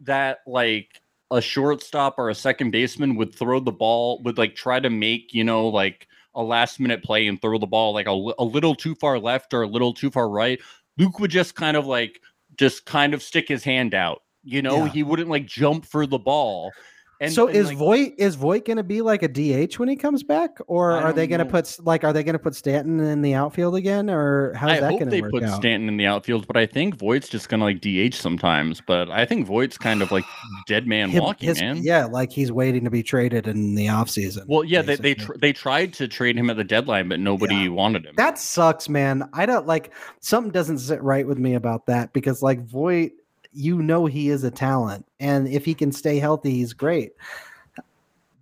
that like a shortstop or a second baseman would throw the ball, would like try to make you know like a last minute play and throw the ball like a, a little too far left or a little too far right, Luke would just kind of like just kind of stick his hand out. You know, Yeah. he wouldn't like jump for the ball. And so and, is like, Voit is Voit going to be like a DH when he comes back, or are they going to put like are they going to put Stanton in the outfield again, or how's I that going to work They put out? Stanton in the outfield, but I think Voit's just gonna like DH sometimes. But I think Voit's kind of like *sighs* dead man Him- walking, his- man. Yeah, like he's waiting to be traded in the offseason. Well, yeah, they they, tr- they tried to trade him at the deadline, but nobody Yeah. wanted him. that sucks, man. I don't like something doesn't sit right with me about that because like Voit, you know he is a talent, and if he can stay healthy, he's great.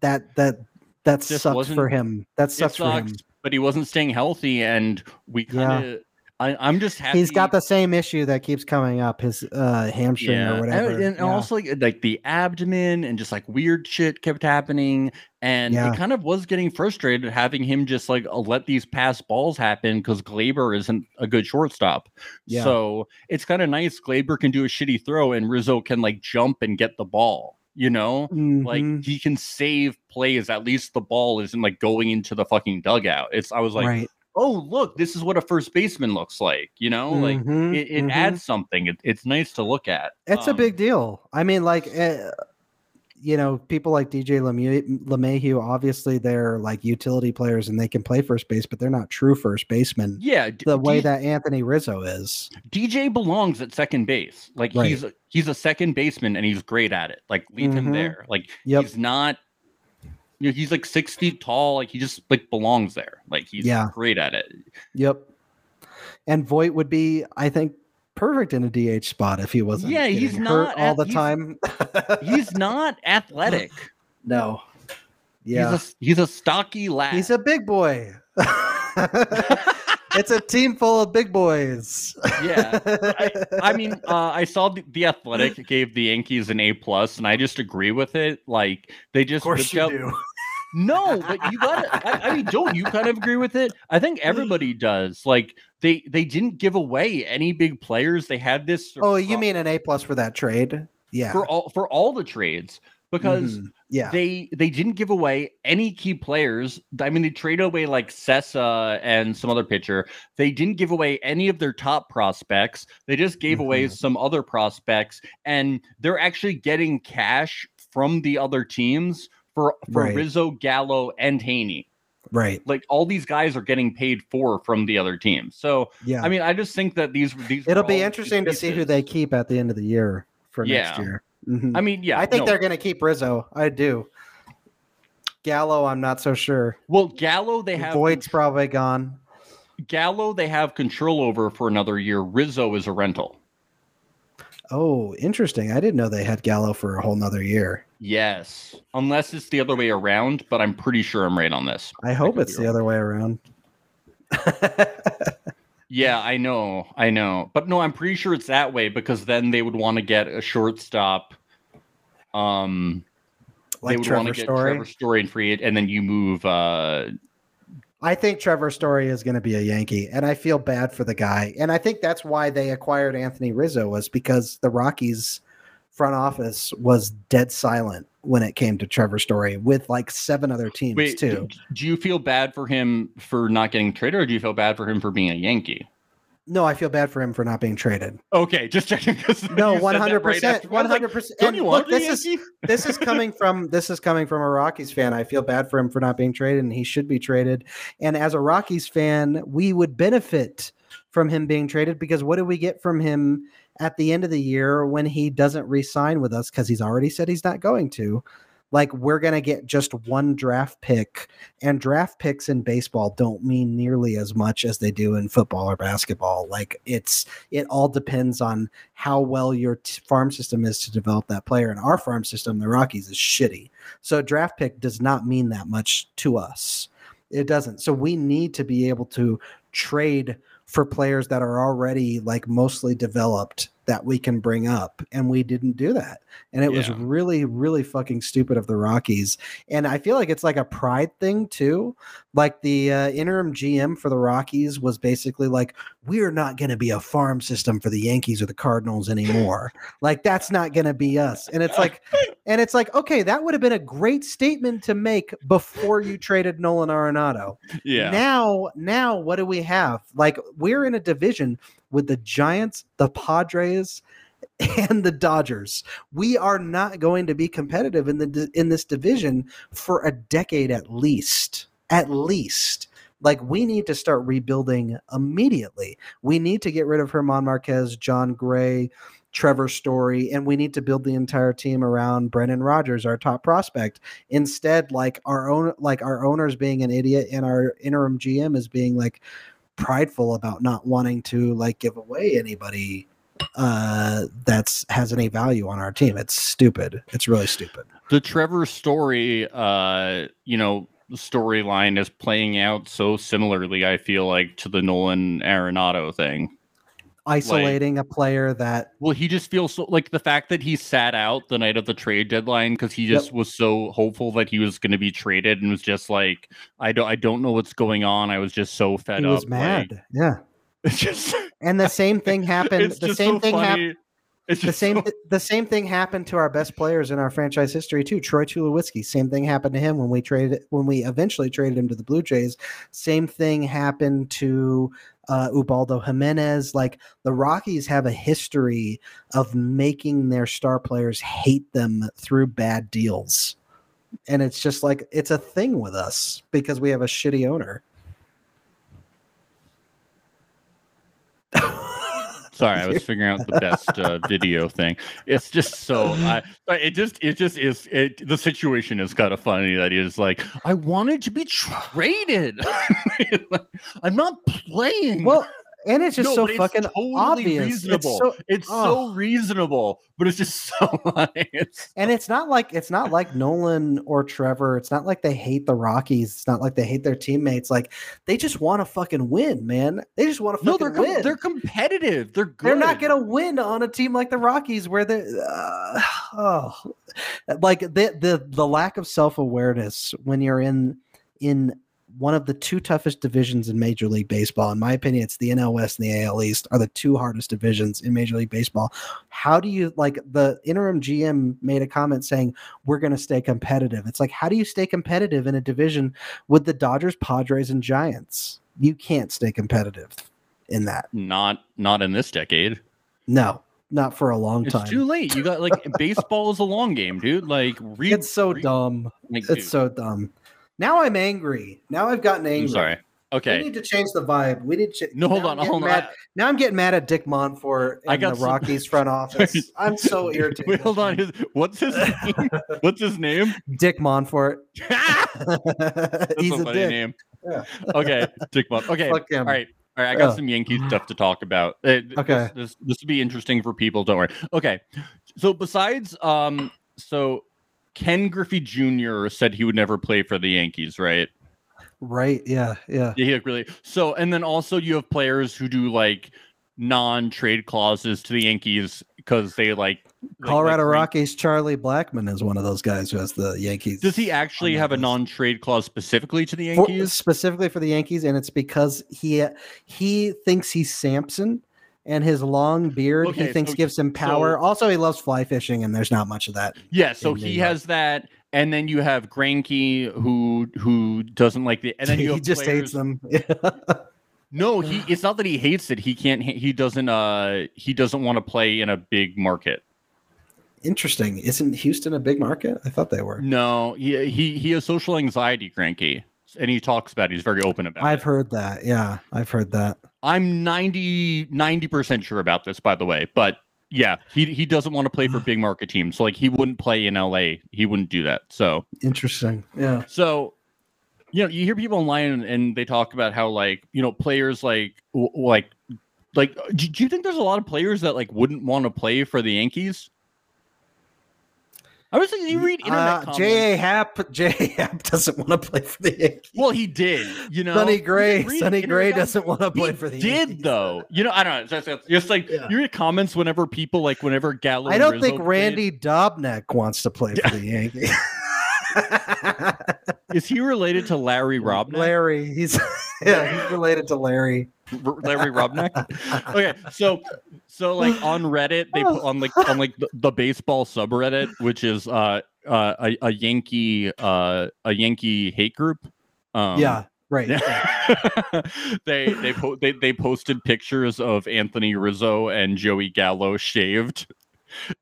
That that that Just sucks for him. That sucks for him. but he wasn't staying healthy, and we Yeah. kind of. I I'm just happy. He's got the same issue that keeps coming up, his uh, hamstring yeah, or whatever. and, Yeah. also like, like the abdomen and just like weird shit kept happening, and Yeah. it kind of was getting frustrated having him just like let these pass balls happen because Gleyber isn't a good shortstop. Yeah. So it's kind of nice. Gleyber can do a shitty throw, and Rizzo can like jump and get the ball. You know, Mhm. like he can save plays. At least the ball isn't like going into the fucking dugout. It's I was like, right. Oh look, this is what a first baseman looks like. You know, like Mhm, it, it mhm. adds something. It, it's nice to look at. It's a Um, big deal. I mean, like, uh, you know, people like DJ LeMahieu, obviously they're like utility players and they can play first base, but they're not true first basemen. Yeah, D- The way D- that Anthony Rizzo is. DJ belongs at second base. Like Right. he's a, he's a second baseman and he's great at it. Like leave him Mhm. there. Like Yep. he's not. You know, he's like six feet tall. Like he just like belongs there. Like he's Yeah. great at it. Yep. And Voit would be, I think, perfect in a DH spot if he wasn't. Yeah, he's not all the he's- time. *laughs* He's not athletic. no. Yeah. He's a he's a stocky lad. He's a big boy. *laughs* it's a team full of big boys. yeah. I, I mean, *laughs* uh, I saw the, the Athletic gave the Yankees an A plus, and I just agree with it. Like they just ripped out- No, but you got to I, I mean, don't you kind of agree with it? I think everybody does. Like they they didn't give away any big players. They had this. Oh, you mean an A plus for that trade? Yeah. for all for all the trades because Mhm. yeah. they they didn't give away any key players. I mean, they traded away like Sessa and some other pitcher. They didn't give away any of their top prospects. They just gave away Mhm. some other prospects, and they're actually getting cash from the other teams for for Right. Rizzo, Gallo, and Heaney. right. Like all these guys are getting paid for from the other team. So Yeah. I mean, I just think that these these It'll be interesting to see who they keep at the end of the year for next Yeah. year. Mhm. I mean, yeah, I think no. they're going to keep Rizzo. I do. Gallo, I'm not so sure. well Gallo. They have Voit's probably gone. Gallo they have control over for another year. Rizzo is a rental. Oh, interesting. I didn't know they had Gallo for a whole nother year. Yes. Unless it's the other way around, but I'm pretty sure I'm right on this. I hope could it's the other way around. *laughs* Yeah, I know. I know. But no, I'm pretty sure it's that way because then they would want to get a shortstop. Um they like would Trevor want to get Story. Trevor Story and free it, and then you move uh I think Trevor Story is going to be a Yankee, and I feel bad for the guy. And I think that's why they acquired Anthony Rizzo was because the Rockies front office was dead silent when it came to Trevor Story with like seven other teams wait, too. do you feel bad for him for not getting traded or do you feel bad for him for being a Yankee? No, I feel bad for him for not being traded. Okay, just checking. *laughs* No, one hundred percent, one hundred percent. Don't you look, want to this is *laughs* this is coming from this is coming from a Rockies fan. I feel bad for him for not being traded, and he should be traded. And as a Rockies fan, we would benefit from him being traded because what do we get from him at the end of the year when he doesn't re-sign with us because he's already said he's not going to? Like we're gonna get just one draft pick, and draft picks in baseball don't mean nearly as much as they do in football or basketball. Like it's it all depends on how well your t- farm system is to develop that player. And our farm system, the Rockies, is shitty. So a draft pick does not mean that much to us. It doesn't. So we need to be able to trade for players that are already like mostly developed that we can bring up. And we didn't do that. And it was really, really fucking stupid of the Rockies. And I feel like it's like a pride thing too. Like the uh, interim GM for the Rockies was basically like, we're not going to be a farm system for the Yankees or the Cardinals anymore. like that's not going to be us. And it's like, *laughs* and it's like, okay, that would have been a great statement to make before you traded Nolan Arenado. Yeah. Now, now what do we have? Like we're in a division with the Giants, the Padres, and the Dodgers. We are not going to be competitive in the in this division for a decade at least. At least. Like we need to start rebuilding immediately. We need to get rid of German Marquez, Jon Gray, Trevor Story, and we need to build the entire team around Brendan Rodgers, our top prospect. Instead, like our own, like our owners being an idiot, and our interim GM is being like prideful about not wanting to like give away anybody uh that's has any value on our team. It's stupid. It's really stupid. the Trevor story, uh, you know, storyline is playing out so similarly. I feel like to the Nolan Arenado thing. Isolating a player that Well, he just feels so like the fact that he sat out the night of the trade deadline because he just was so hopeful that he was going to be traded and was just like, I don't, I don't know what's going on. I was just so fed up. he up. was mad. like- yeah. *laughs* it's just, And the same thing *laughs* happened. The same so thing happened. The same so- the same thing happened to our best players in our franchise history too. Troy Tulowitzki, same thing happened to him when we traded when we eventually traded him to the Blue Jays. Same thing happened to uh, Ubaldo Jimenez. Like the Rockies have a history of making their star players hate them through bad deals, and it's just like it's a thing with us because we have a shitty owner. *laughs* Sorry, I was *laughs* figuring out the best uh, video thing. It's just so I, it just it just is it the situation is kind of funny that he's like I wanted to be traded. *laughs* I'm not playing. well, and it's just No, so it's fucking totally obvious. reasonable. It's so, it's oh. so reasonable, but it's just *laughs* so like it's And it's not like it's not like Nolan or Trevor. It's not like they hate the Rockies. It's not like they hate their teammates. Like they just want to fucking win, man. They just want to no, fucking they're com- win. they're competitive. They're good. They're not gonna win on a team like the Rockies, where they, uh, *sighs* oh, like the the the lack of self awareness when you're in in one of the two toughest divisions in Major League Baseball. In my opinion, it's the NL West and the AL East are the two hardest divisions in Major League Baseball. How do you like the interim GM made a comment saying we're going to stay competitive? It's like how do you stay competitive in a division with the Dodgers, Padres, and Giants? You can't stay competitive in that. Not not in this decade. No, not for a long It's time. too late. You got like *laughs* baseball is a long game, dude. Like read. it's so read- dumb. like, It's dude, so dumb. Now I'm angry. Now I've gotten angry. I'm sorry. Okay. We need to change the vibe. We need to. No, hold now on, I'm hold on. Now I'm getting mad at Dick Monfort I got the some- Rockies *laughs* front office. I'm so *laughs* irritated. Wait, hold on. His, what's his name? *laughs* What's his name? Dick Monfort. That's He's a a funny dick. name. Yeah. Okay, Dick Mon- Okay, Fuck him. all right. All right, I got some Yankee stuff to talk about. Uh, th- Okay. This, this, this would be interesting for people. Don't worry. Okay. So besides, um, so Ken Griffey Jr. said he would never play for the Yankees, right? Right. Yeah. Yeah. Yeah, really. So, and then also you have players who do like non-trade clauses to the Yankees because they like Colorado like, Rockies. Charlie Blackmon is one of those guys who has the Yankees. Does he actually have a non-trade clause specifically to the For- Yankees? specifically for the Yankees, and it's because he he thinks he's Samson, and his long beard Okay, he thinks so- gives him power. so- also, he loves fly fishing, and there's not much of that. Yeah, so he York. has that, and then you have Greinke who who doesn't like the, and then *laughs* you he just hates them. *laughs* No, he. It's not that he hates it. He can't. He doesn't. Uh, he doesn't want to play in a big market. Interesting. Isn't Houston a big market? I thought they were. No, he he he has social anxiety, Greinke, and he talks about. it. He's very open about. I've it. heard that. Yeah, I've heard that. I'm 90 percent sure about this, by the way. But yeah, he he doesn't want to play for *sighs* big market teams. So like he wouldn't play in LA. He wouldn't do that. So Interesting. Yeah. so you know you hear people online and, and they talk about how like you know players like like like do, do you think there's a lot of players that like wouldn't want to play for the Yankees? I was thinking you read internet Uh, comments. J.A. Happ. J.A. Happ doesn't want to play for the Yankees. Well, he did. You know, Sonny Gray. Sonny Gray doesn't want to play for the did Yankees. though. You know, I don't know. It's just, just like Yeah. you read comments whenever people like whenever Gallo. I don't Rizzo think Randy Dobnak wants to play for the Yankees. *laughs* is he related to Larry Robner. Larry. He's *laughs* yeah, he's related to Larry. Larry Robnick. okay, so so like on Reddit, they put on like on like the, the baseball subreddit, which is uh uh a, a Yankee uh a Yankee hate group. Um, yeah, right. Yeah. *laughs* they they po- they they posted pictures of Anthony Rizzo and Joey Gallo shaved,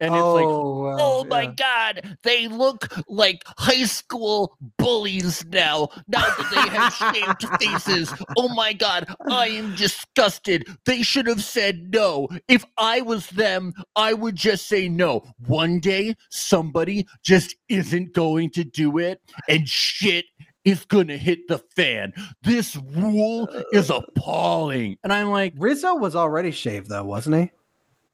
and it's like oh, wow, Oh my yeah. god, they look like high school bullies now. Now that they have shaved faces. Oh my god, I am disgusted. They should have said no. If I was them, I would just say no. One day, somebody just isn't going to do it, and shit is gonna hit the fan. This rule is uh. appalling. And I'm like, Rizzo was already shaved though, wasn't he?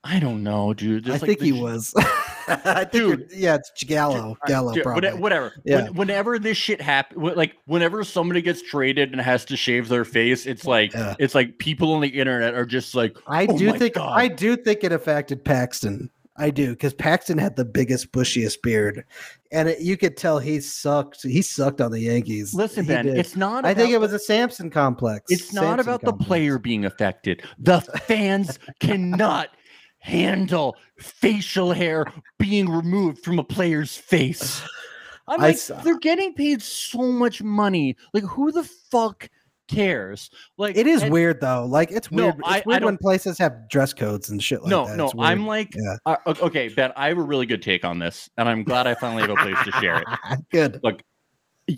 I don't know, dude. I like, think he sh- was. *laughs* I think Dude. yeah, it's Gallo. Gallo, Dude, probably. whatever. Yeah. When, whenever this shit happens, like whenever somebody gets traded and has to shave their face, it's like Yeah. it's like people on the internet are just like, I Oh do think God. I do think it affected Paxton. I do because Paxton had the biggest, bushiest beard, and it, you could tell he sucked. He sucked on the Yankees. listen, He Ben, did. it's not. I think it was a Samson complex. It's not Samson about the player being affected. The fans *laughs* cannot handle facial hair being removed from a player's face. *sighs* I'm like, they're getting paid so much money. Like, who the fuck cares? Like, It is and- weird though. Like it's No, weird. It's I- I when places have dress codes and shit like no, that. no, weird. I'm like, Yeah. uh, okay, Ben, I have a really good take on this, and I'm glad I finally have a place to share it. *laughs* Good. Look,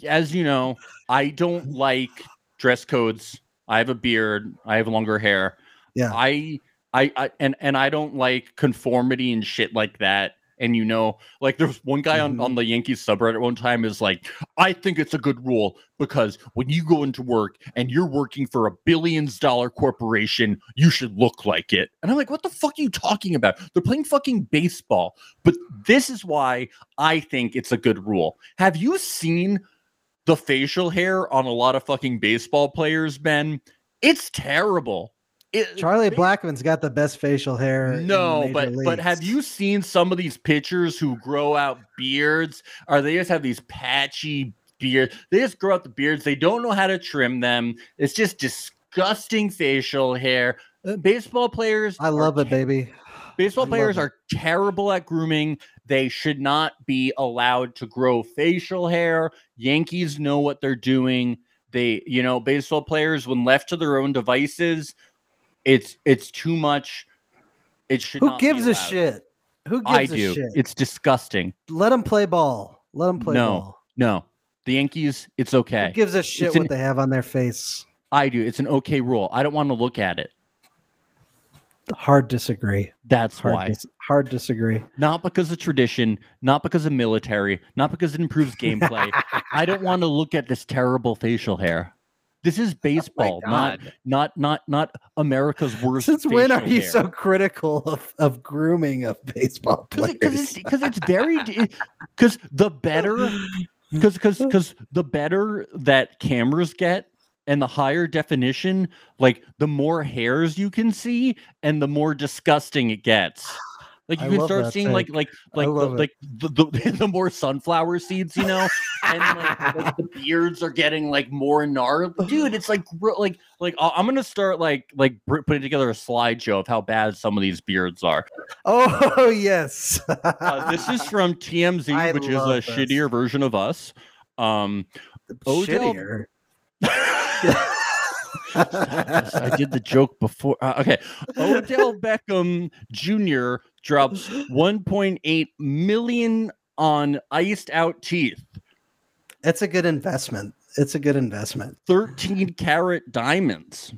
as you know, I don't like dress codes. I have a beard. I have longer hair. Yeah. I, I, I, and and I don't like conformity and shit like that. And you know, like there's one guy on, on mm-hmm. the Yankees subreddit one time is like, I think it's a good rule because when you go into work and you're working for a billions dollar corporation, you should look like it. And I'm like, what the fuck are you talking about? They're playing fucking baseball. But this is why I think it's a good rule. Have you seen the facial hair on a lot of fucking baseball players, Ben? It's terrible. It, Charlie Blackmon's got the best facial hair. no, but but have you seen some of these pitchers who grow out beards? Or they just have these patchy beards? They just grow out the beards. They don't know how to trim them. It's just disgusting facial hair. Uh, baseball players, I love it, baby. Baseball I players are terrible at grooming. They should not be allowed to grow facial hair. Yankees know what they're doing. They, you know, baseball players, when left to their own devices, it's it's too much. It should. Who not be gives a shit? Who gives I a do. shit? It's disgusting. Let them play ball. Let them play No. ball. No, the Yankees. It's okay. Who gives a shit an- what they have on their face? I do. It's an okay rule. I don't want to look at it. Hard disagree. That's Hard, why. dis- hard disagree. not because of tradition, not because of military, not because it improves gameplay. *laughs* I don't want to look at this terrible facial hair. This is *laughs* oh baseball, not not not not America's worst. Since when are you hair. so critical of, of grooming of baseball Because players? it's because it's very because the better because because because the better that cameras get and the higher definition, like the more hairs you can see and the more disgusting it gets. Like you I can start seeing like like like the, like the, the, *laughs* the more sunflower seeds, you know, and like, like, the *laughs* beards are getting like more gnarly. Dude, it's like like like I'm gonna start like like putting together a slideshow of how bad some of these beards are. oh *laughs* yes. Uh, this is from TMZ, I which is a this. shittier version of us. Um, Odell- shittier. I did the joke before. Uh, okay, Odell Beckham Jr. drops 1.8 million on iced out teeth, It's a good investment. It's a good investment. 13 carat diamonds.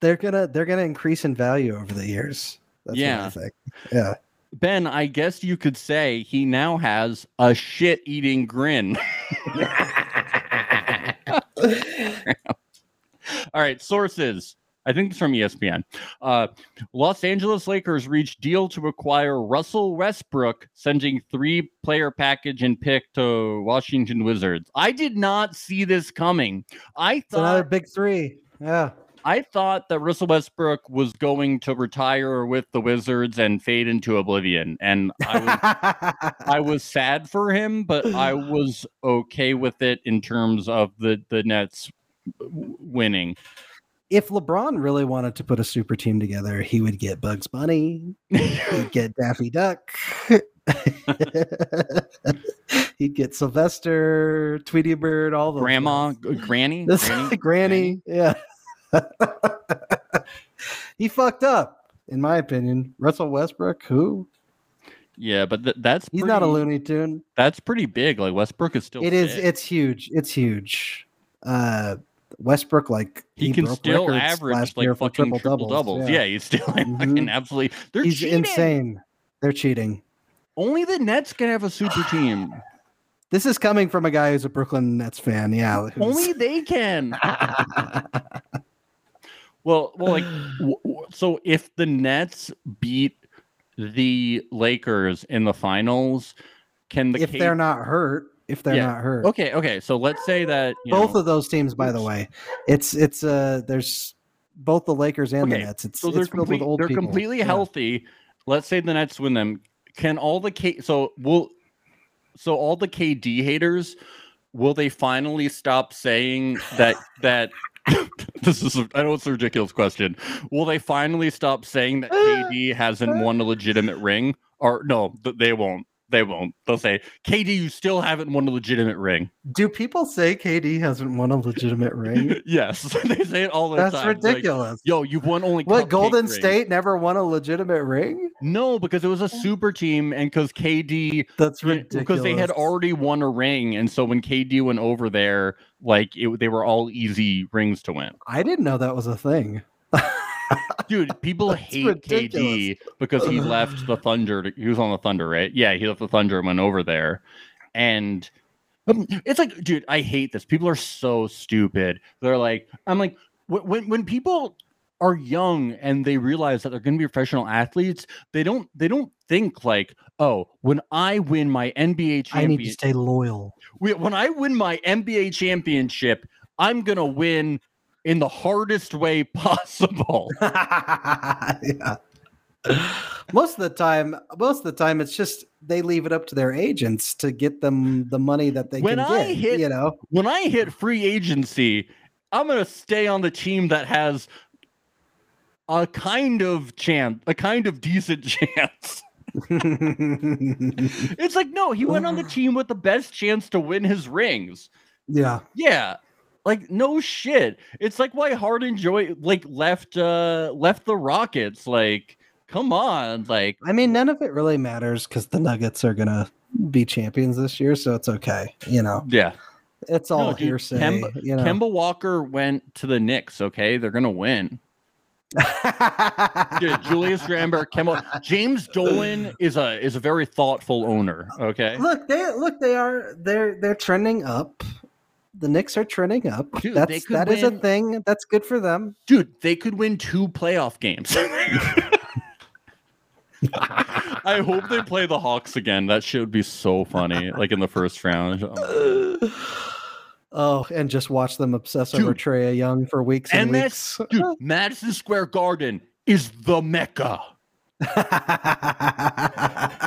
They're gonna they're gonna increase in value over the years. That's Yeah. what I think. Yeah. Ben, I guess you could say he now has a shit eating grin. *laughs* *laughs* *laughs* All right, sources. I think it's from ESPN. Uh, Los Angeles Lakers reached deal to acquire Russell Westbrook, sending three player package and pick to Washington Wizards. I did not see this coming. I It's another thought big three. Yeah. I thought that Russell Westbrook was going to retire with the Wizards and fade into oblivion, and I was *laughs* I was sad for him, but I was okay with it in terms of the the Nets winning. if LeBron really wanted to put a super team together, he would get Bugs Bunny, he'd get *laughs* Daffy Duck, *laughs* he'd get Sylvester, Tweety Bird, all the Grandma, g- Granny, *laughs* This Granny, granny, yeah. he fucked up, in my opinion. Russell Westbrook, who? Yeah, but th- that's He's not a pretty- Looney Tune. That's pretty big. Like Westbrook is still. It is. fit. It's huge. It's huge. Uh, Westbrook, like he, can broke still average last like fucking triple doubles. Yeah. he's still fucking Mhm. absolutely. They're he's cheating. insane. They're cheating. Only the Nets can have a super *sighs* team. This is coming from a guy who's a Brooklyn Nets fan. Yeah. *laughs* Only they can. *laughs* Well, well, like w- w- so if the Nets beat the Lakers in the finals, can the if K- they're not hurt, if they're Yeah. not hurt, okay, okay. So let's say that both know, of those teams, by the way, it's it's uh there's both the Lakers and Okay, the Nets. It's so they're it's complete, they're people. completely Yeah. healthy. Let's say the Nets win them. Can all the K so will so all the KD haters will they finally stop saying that that *laughs* this is a, I know it's a ridiculous question. Will they finally stop saying that KD hasn't won *laughs* a legitimate ring? Or no, they won't. They won't. They'll say, KD, you still haven't won a legitimate ring. Do people say KD hasn't won a legitimate ring? *laughs* yes, *laughs* they say it all the That's time. Like, ridiculous. Yo, you've won only what Golden rings." State never won a legitimate ring? No, because it was a oh. super team, and because KD That's ridiculous. because they had already won a ring, and so when KD went over there, like it, they were all easy rings to win. I didn't know that was a thing. *laughs* *laughs* Dude, people hate ridiculous. KD because he left the Thunder. To, he was on the Thunder, right? Yeah, he left the Thunder and went over there, and um, it's like, dude, I hate this. People are so stupid. They're like, I'm like, when when people are young and they realize that they're going to be professional athletes, they don't they don't think like, oh, when I win my NBA championship, I need to stay loyal. when I win my NBA championship, I'm gonna win in the hardest way possible. *laughs* yeah. Most of the time, most of the time, it's just they leave it up to their agents to get them the money that they When can I get. hit- you know, when I hit free agency, I'm gonna stay on the team that has a kind of chance, a kind of decent *laughs* chance. *laughs* It's like, no, he went on the team with the best chance to win his rings. yeah. Yeah. Like no shit. It's like why Harden joy like left uh left the Rockets. Like, come on. Like I mean, none of it really matters because the Nuggets are gonna be champions this year, so it's okay. You know, yeah. it's all No, dude, hearsay. Kemba- you know, Kemba Walker went to the Knicks, okay? They're gonna win. *laughs* Dude, Julius Randle, Kemba James Dolan is a is a very thoughtful owner, okay? look, they look, they are they're they're trending up. The Knicks are trending up. Dude, That's that is a thing. That's good for them. Dude, they could win two playoff games. *laughs* I hope they play the Hawks again. That shit would be so funny. Like in the first round. Oh, *sighs* oh and just watch them obsess over Dude. Trae Young for weeks and, And weeks. dude, *laughs* Madison Square Garden is the mecca.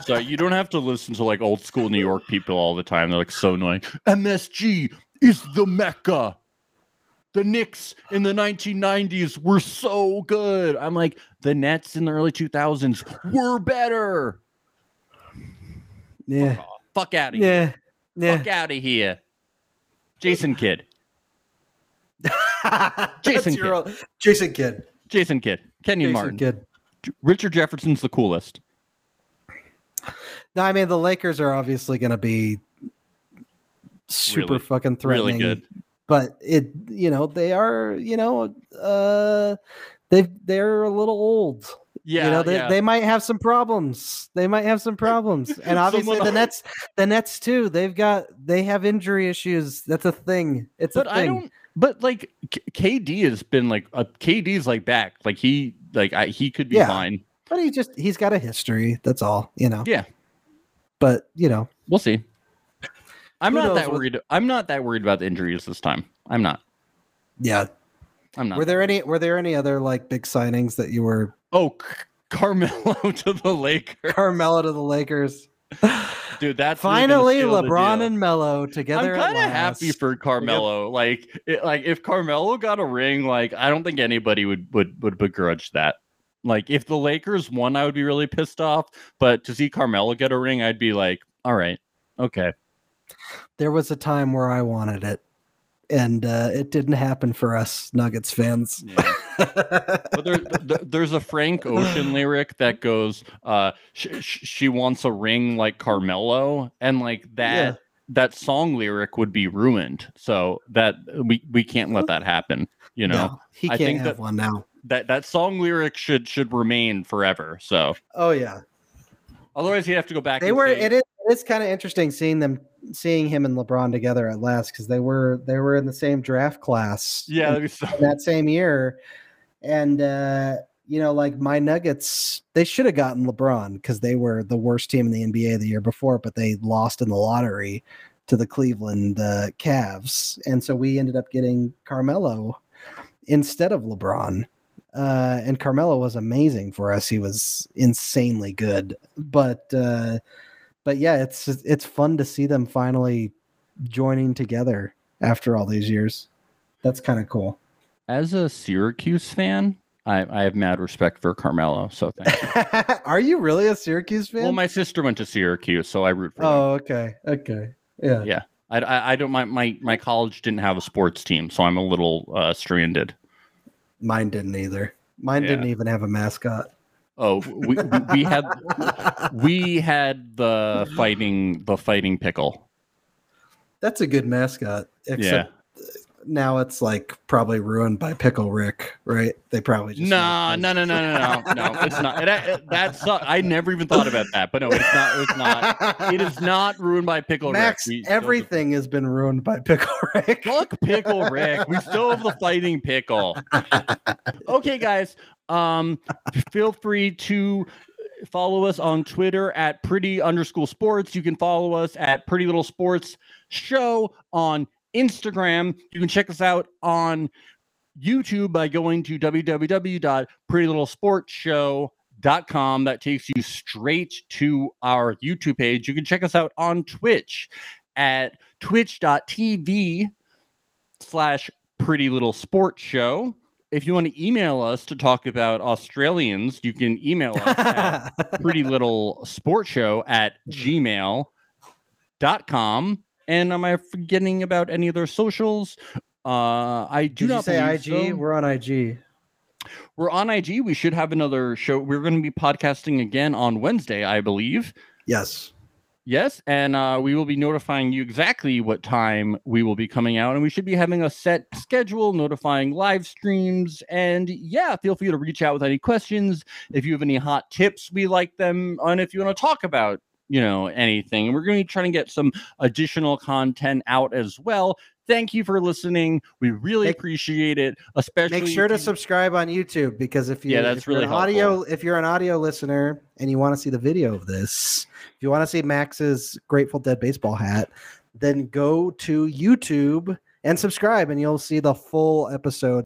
So you don't have to listen to like old school New York people all the time. They're like so annoying. MSG is the mecca. The Knicks in the 1990s were so good. I'm like, the Nets in the early 2000s were better. yeah, Fuck out of here. yeah, Fuck out of here. Jason Kidd. *laughs* Jason own- Jason Kidd. Jason Kidd. Kenyon Jason Martin. Kidd. Richard Jefferson's the coolest. No, I mean the Lakers are obviously going to be super Really- fucking threatening. Really good. But it, you know, they are, you know, uh, they they're a little old. Yeah. you know, they, yeah. they might have some problems. They might have some *laughs* problems, and obviously Someone- the Nets, the Nets too. They've got they have injury issues. That's a thing. It's but a I thing. don't. But like K- KD has been like a KD's like back. Like he like I, he could be Yeah. fine. But he just he's got a history. That's all. You know. Yeah. But you know, We'll see. I'm Who not that what- worried. I'm not that worried about the injuries this time. I'm not. yeah. I'm not. Were there any Were there any other like big signings that you were oh, C- Carmelo *laughs* to the Lakers, Carmelo to the Lakers? *sighs* dude. That's Finally, LeBron and Melo together. I'm kind of happy for Carmelo. Like, it, like if Carmelo got a ring, like I don't think anybody would would would begrudge that. Like, if the Lakers won, I would be really pissed off. But to see Carmelo get a ring, I'd be like, all right, okay. There was a time where I wanted it, and uh, it didn't happen for us Nuggets fans. Yeah. *laughs* but there, th- there's a Frank Ocean *laughs* lyric that goes, uh, sh- sh- "She wants a ring like Carmelo," and like that. Yeah. That song lyric would be ruined, so that we we can't let that happen. You know, No, he can't think have that- one now. that that song lyric should should remain forever. So Oh yeah, otherwise, you have to go back. they were. say- It is. It's kind of interesting seeing them, seeing him and LeBron together at last because they were they were in the same draft class. yeah, in so- that same year. And uh, you know, like my Nuggets, they should have gotten LeBron because they were the worst team in the NBA the year before, but they lost in the lottery to the Cleveland uh, Cavs, and so we ended up getting Carmelo instead of LeBron. Uh, and Carmelo was amazing for us. He was insanely good, but uh, but yeah, it's it's fun to see them finally joining together after all these years. That's kind of cool. As a Syracuse fan, I, I have mad respect for Carmelo. So thank you. *laughs* Are you really a Syracuse fan? well, my sister went to Syracuse, so I root for them. oh, okay, okay, yeah. Yeah. I, I, I don't my, my my college didn't have a sports team, so I'm a little uh, stranded. Mine didn't either. Mine Yeah. didn't even have a mascot. Oh, we, we, had we had the fighting the fighting pickle. That's a good mascot. Except now it's like probably ruined by Pickle Rick, right? They probably just No, no, no, no, no, no, no. It's not. It, it, that's not, I never even thought about that. But no, it's not. It's not. It is not ruined by pickle Max, Rick. We everything has been ruined by Pickle Rick. Fuck pickle Rick. We still have the fighting pickle. *laughs* Okay, guys. Um, feel free to follow us on Twitter at pretty underscore sports. You can follow us at Pretty Little Sports Show on Instagram. You can check us out on YouTube by going to www.prettylittle.sportshow.com. That takes you straight to our YouTube page. You can check us out on Twitch at twitch.tv slash pretty little sports show. If you want to email us to talk about Australians, you can email us at *laughs* pretty little sports show at gmail.com. And am I forgetting about any of their socials? Uh, I do Did not say IG? so. We're on IG. We're on IG. We should have another show. We're going to be podcasting again on Wednesday, I believe. Yes. Yes, and uh, we will be notifying you exactly what time we will be coming out, and we should be having a set schedule, notifying live streams. And yeah, feel free to reach out with any questions if you have any hot tips. We like them, and if you want to talk about you know anything, and we're going to be trying to get some additional content out as well. Thank you for listening. We really Make- appreciate it, especially Make sure to you- subscribe on YouTube because if you Yeah, that's really an audio if you're an audio listener and you want to see the video of this, if you want to see Max's Grateful Dead baseball hat, then go to YouTube and subscribe and you'll see the full episode